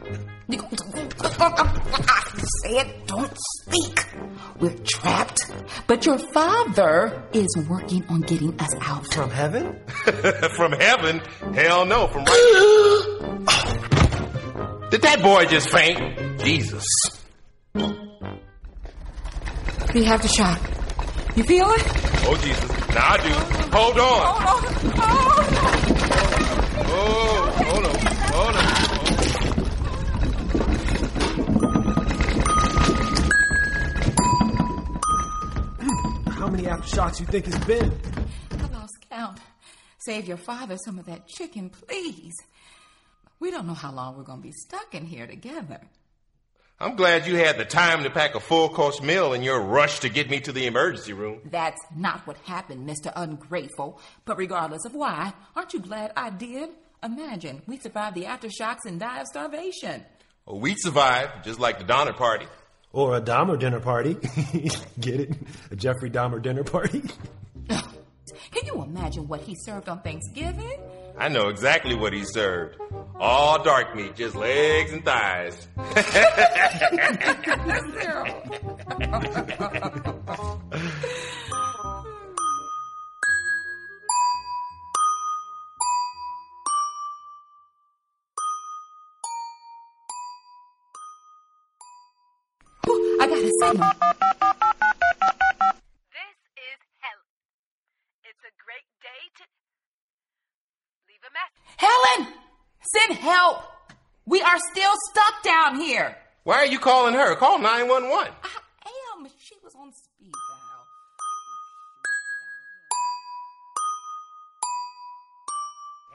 Say it, don't speak. We're trapped. But your father is working on getting us out. From heaven? <laughs> from heaven? Hell no, from right. <gasps> Did that boy just faint? Jesus. We have the aftershock. You feel it? Oh, Jesus. Now I do. Hold on. Oh, oh hold on. Hold on. How many aftershocks you think it's been? I lost count. Save your father some of that chicken, please. We don't know how long we're going to be stuck in here together. I'm glad you had the time to pack a full course meal in your rush to get me to the emergency room. That's not what happened, Mr. Ungrateful. But regardless of why, aren't you glad I did? Imagine we survived the aftershocks and die of starvation. Well, we survived, just like the Donner Party. Or a Dahmer dinner party. <laughs> Get it? A Jeffrey Dahmer dinner party? <laughs> Can you imagine what he served on Thanksgiving? I know exactly what he served. All dark meat, just legs and thighs. <laughs> This is Helen. It's a great day to leave a message. Helen! Send help! We are still stuck down here. Why are you calling her? Call 911. I Am, she was on speed dial.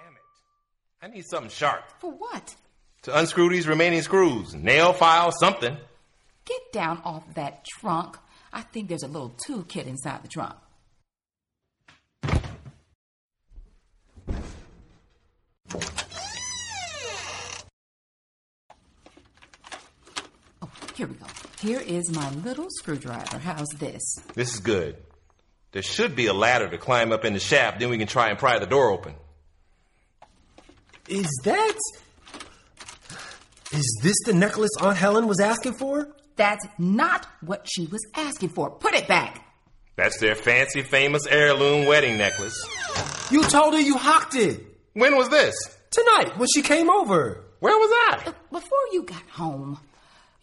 Damn it. I need something sharp For what? to unscrew these remaining screws. Nail file, something. Get down off that trunk. I think there's a little toolkit inside the trunk. Oh, here we go. Here is my little screwdriver. How's this? This is good. There should be a ladder to climb up in the shaft, then we can try and pry the door open. Is that. Is this the necklace Aunt Helen was asking for? That's not what she was asking for. Put it back. That's their fancy, famous heirloom wedding necklace. You told her you hocked it. When was this? Tonight, when she came over. Where was I? Uh, before you got home,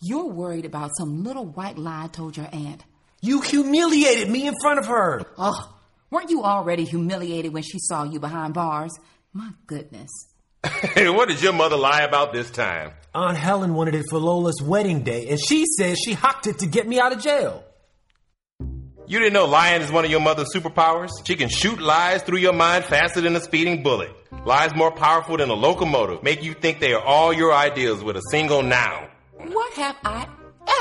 you're worried about some little white lie I told your aunt. You humiliated me in front of her. Oh, weren't you already humiliated when she saw you behind bars? My goodness. <laughs> what did your mother lie about this time? Aunt Helen wanted it for Lola's wedding day, and she said she hocked it to get me out of jail. You didn't know lying is one of your mother's superpowers? She can shoot lies through your mind faster than a speeding bullet. Lies more powerful than a locomotive make you think they are all your ideas with a single noun. What have I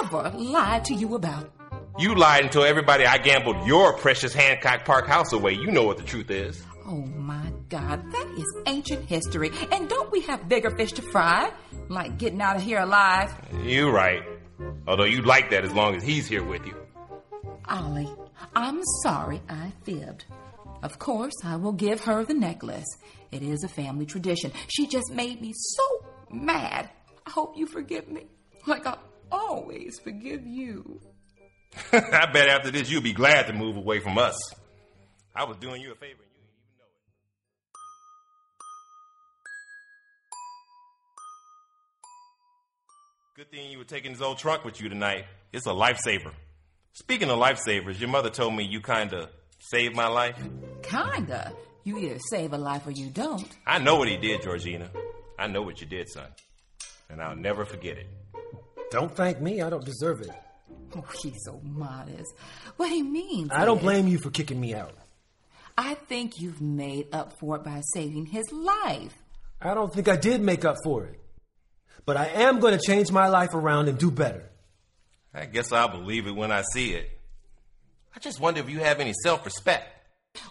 ever lied to you about? You lied and told everybody I gambled your precious Hancock Park house away. You know what the truth is. Oh my God, that is ancient history. And don't we have bigger fish to fry? Like getting out of here alive? You're right. Although you'd like that as long as he's here with you. Ollie, I'm sorry I fibbed. Of course, I will give her the necklace. It is a family tradition. She just made me so mad. I hope you forgive me. Like I always forgive you. <laughs> I bet after this you'll be glad to move away from us. I was doing you a favor. Good thing you were taking this old trunk with you tonight. It's a lifesaver. Speaking of lifesavers, your mother told me you kinda saved my life. Kinda. You either save a life or you don't. I know what he did, Georgina. I know what you did, son. And I'll never forget it. Don't thank me, I don't deserve it. Oh, he's so modest. What he means I don't is- blame you for kicking me out. I think you've made up for it by saving his life. I don't think I did make up for it. But I am going to change my life around and do better. I guess I'll believe it when I see it. I just wonder if you have any self respect.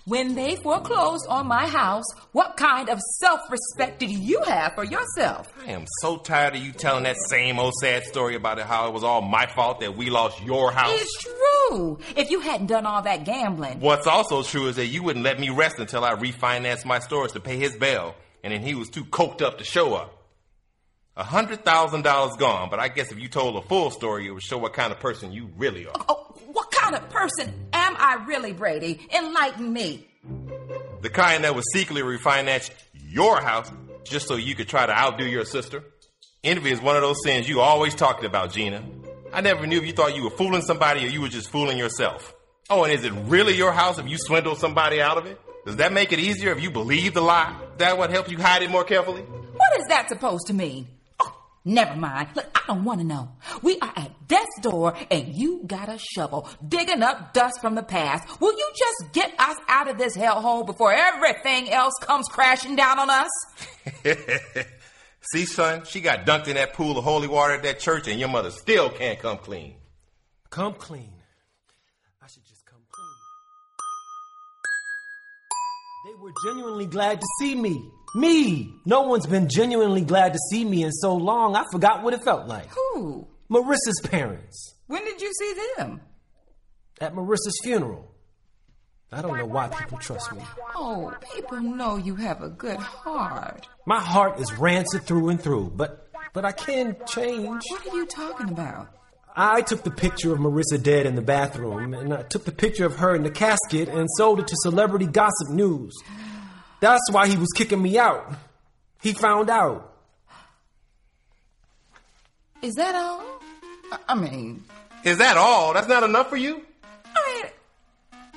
When they foreclosed on my house, what kind of self respect did you have for yourself? I am so tired of you telling that same old sad story about it, how it was all my fault that we lost your house. It's true. If you hadn't done all that gambling, What's also true is that you wouldn't let me rest until I refinanced my stores to pay his bail, and then he was too coked up to show up. A hundred thousand dollars gone, but I guess if you told a full story, it would show what kind of person you really are. oh, what kind of person am I really, Brady? Enlighten me. The kind that would secretly refinance your house just so you could try to outdo your sister. Envy is one of those sins you always talked about, Gina. I never knew if you thought you were fooling somebody or you were just fooling yourself. Oh, and is it really your house if you swindled somebody out of it? Does that make it easier if you believe the lie? Is that what helps you hide it more carefully? What is that supposed to mean? Never mind. Look, I don't want to know. We are at death's door and you got a shovel digging up dust from the past. Will you just get us out of this hellhole before everything else comes crashing down on us? <laughs> See, son, she got dunked in that pool of holy water at that church and your mother still can't come clean. Come clean. I should just come clean. They were genuinely glad to see me. Me! No one's been genuinely glad to see me in so long, I forgot what it felt like. Who? Marissa's parents. When did you see them? At Marissa's funeral. I don't know why people trust me. Oh, people know you have a good heart. My heart is rancid through and through, but but I can change. What are you talking about? I took the picture of Marissa dead in the bathroom, and I took the picture of her in the casket and sold it to Celebrity Gossip News. That's why he was kicking me out. He found out. Is that all? I- I mean, Is that all? That's not enough for you? I mean,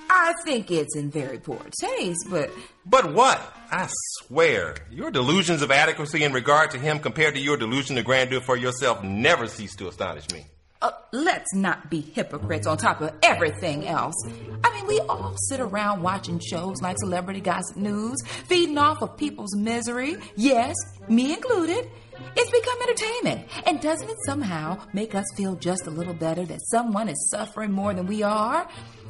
I think it's in very poor taste, but But what? I swear, your delusions of adequacy in regard to him compared to your delusion of grandeur for yourself never cease to astonish me. Uh, let's not be hypocrites on top of everything else. I mean, we all sit around watching shows like Celebrity Gossip News, feeding off of people's misery. Yes, me included. It's become entertainment. And doesn't it somehow make us feel just a little better that someone is suffering more than we are?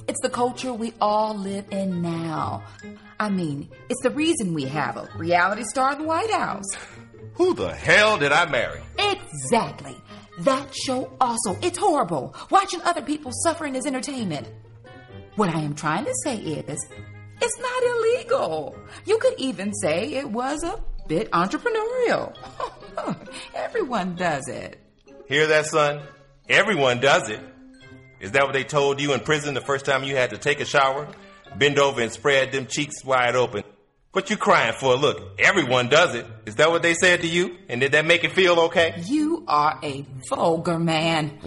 It's the culture we all live in now. I mean, it's the reason we have a reality star in the White House. Who the hell did I marry? Exactly. That show also, it's horrible. Watching other people suffering is entertainment. What I am trying to say is, it's not illegal. You could even say it was a bit entrepreneurial. <laughs> Everyone does it. Hear that, son? Everyone does it. Is that what they told you in prison the first time you had to take a shower? Bend over and spread them cheeks wide open. What you crying for? Look, everyone does it. Is that what they said to you? And did that make it feel okay? You are a vulgar man.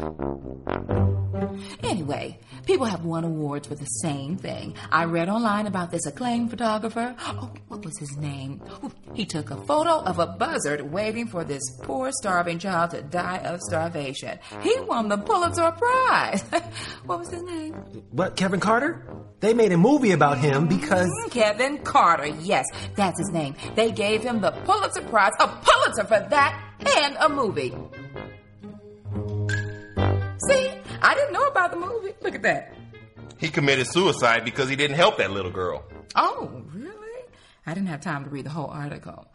Anyway, people have won awards for the same thing. I read online about this acclaimed photographer. Oh, what was his name? Ooh, He took a photo of a buzzard waiting for this poor starving child to die of starvation. He won the Pulitzer Prize. <laughs> what was his name? What, Kevin Carter? They made a movie about him because. Mm, Kevin Carter. Yes, that's his name. They gave him the Pulitzer Prize, a Pulitzer for that, and a movie. See, I didn't know about the movie. Look at that. He committed suicide because he didn't help that little girl. Oh, really? I didn't have time to read the whole article.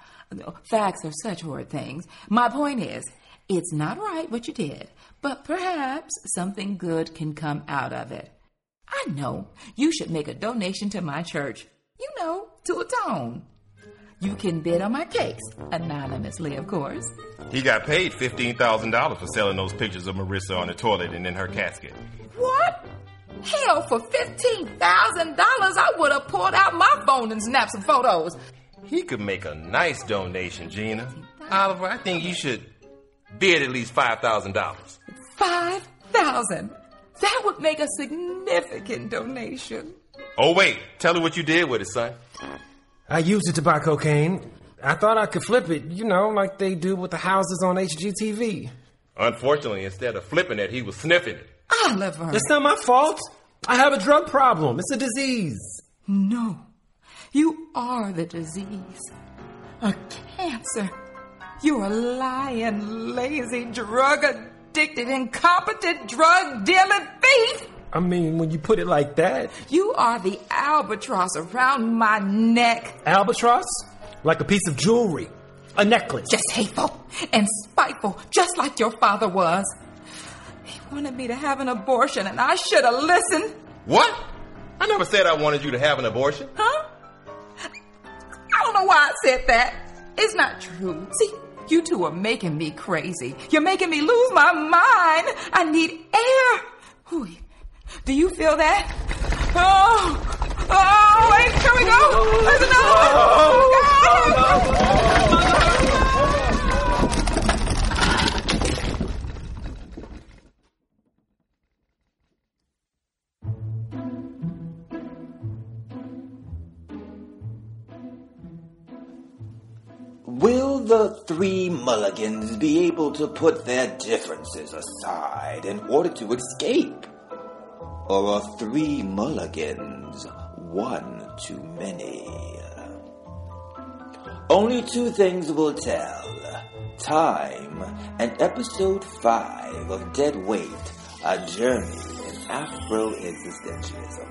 Facts are such horrid things. My point is, it's not right what you did, but perhaps something good can come out of it. I know you should make a donation to my church. You know, to atone. You can bid on my case, anonymously, of course. He got paid $15,000 for selling those pictures of Marissa on the toilet and in her casket. What? Hell, for $15,000, I would have pulled out my phone and snapped some photos. He could make a nice donation, Gina. Oliver, I think you should bid at least $5,000. 5000 That would make a significant donation. Oh, wait. Tell her what you did with it, son. I used it to buy cocaine. I thought I could flip it, you know, like they do with the houses on HGTV. Unfortunately, instead of flipping it, he was sniffing it. Ah, Oliver. It's not my fault. I have a drug problem. It's a disease. No. You are the disease. A cancer. You're a lying, lazy, drug addicted, incompetent, drug dealing thief. I mean, when you put it like that. You are the albatross around my neck. Albatross? Like a piece of jewelry. A necklace. Just hateful and spiteful, just like your father was. He wanted me to have an abortion, and I should have listened. What? I never said I wanted you to have an abortion. Huh? I don't know why I said that. It's not true. See, you two are making me crazy. You're making me lose my mind. I need air. Ooh, do you feel that? Oh, oh, wait, here we go. There's another one. Will the three mulligans be able to put their differences aside in order to escape? Or are three mulligans one too many? Only two things will tell time and episode 5 of Dead Wait A Journey in Afro Existentialism.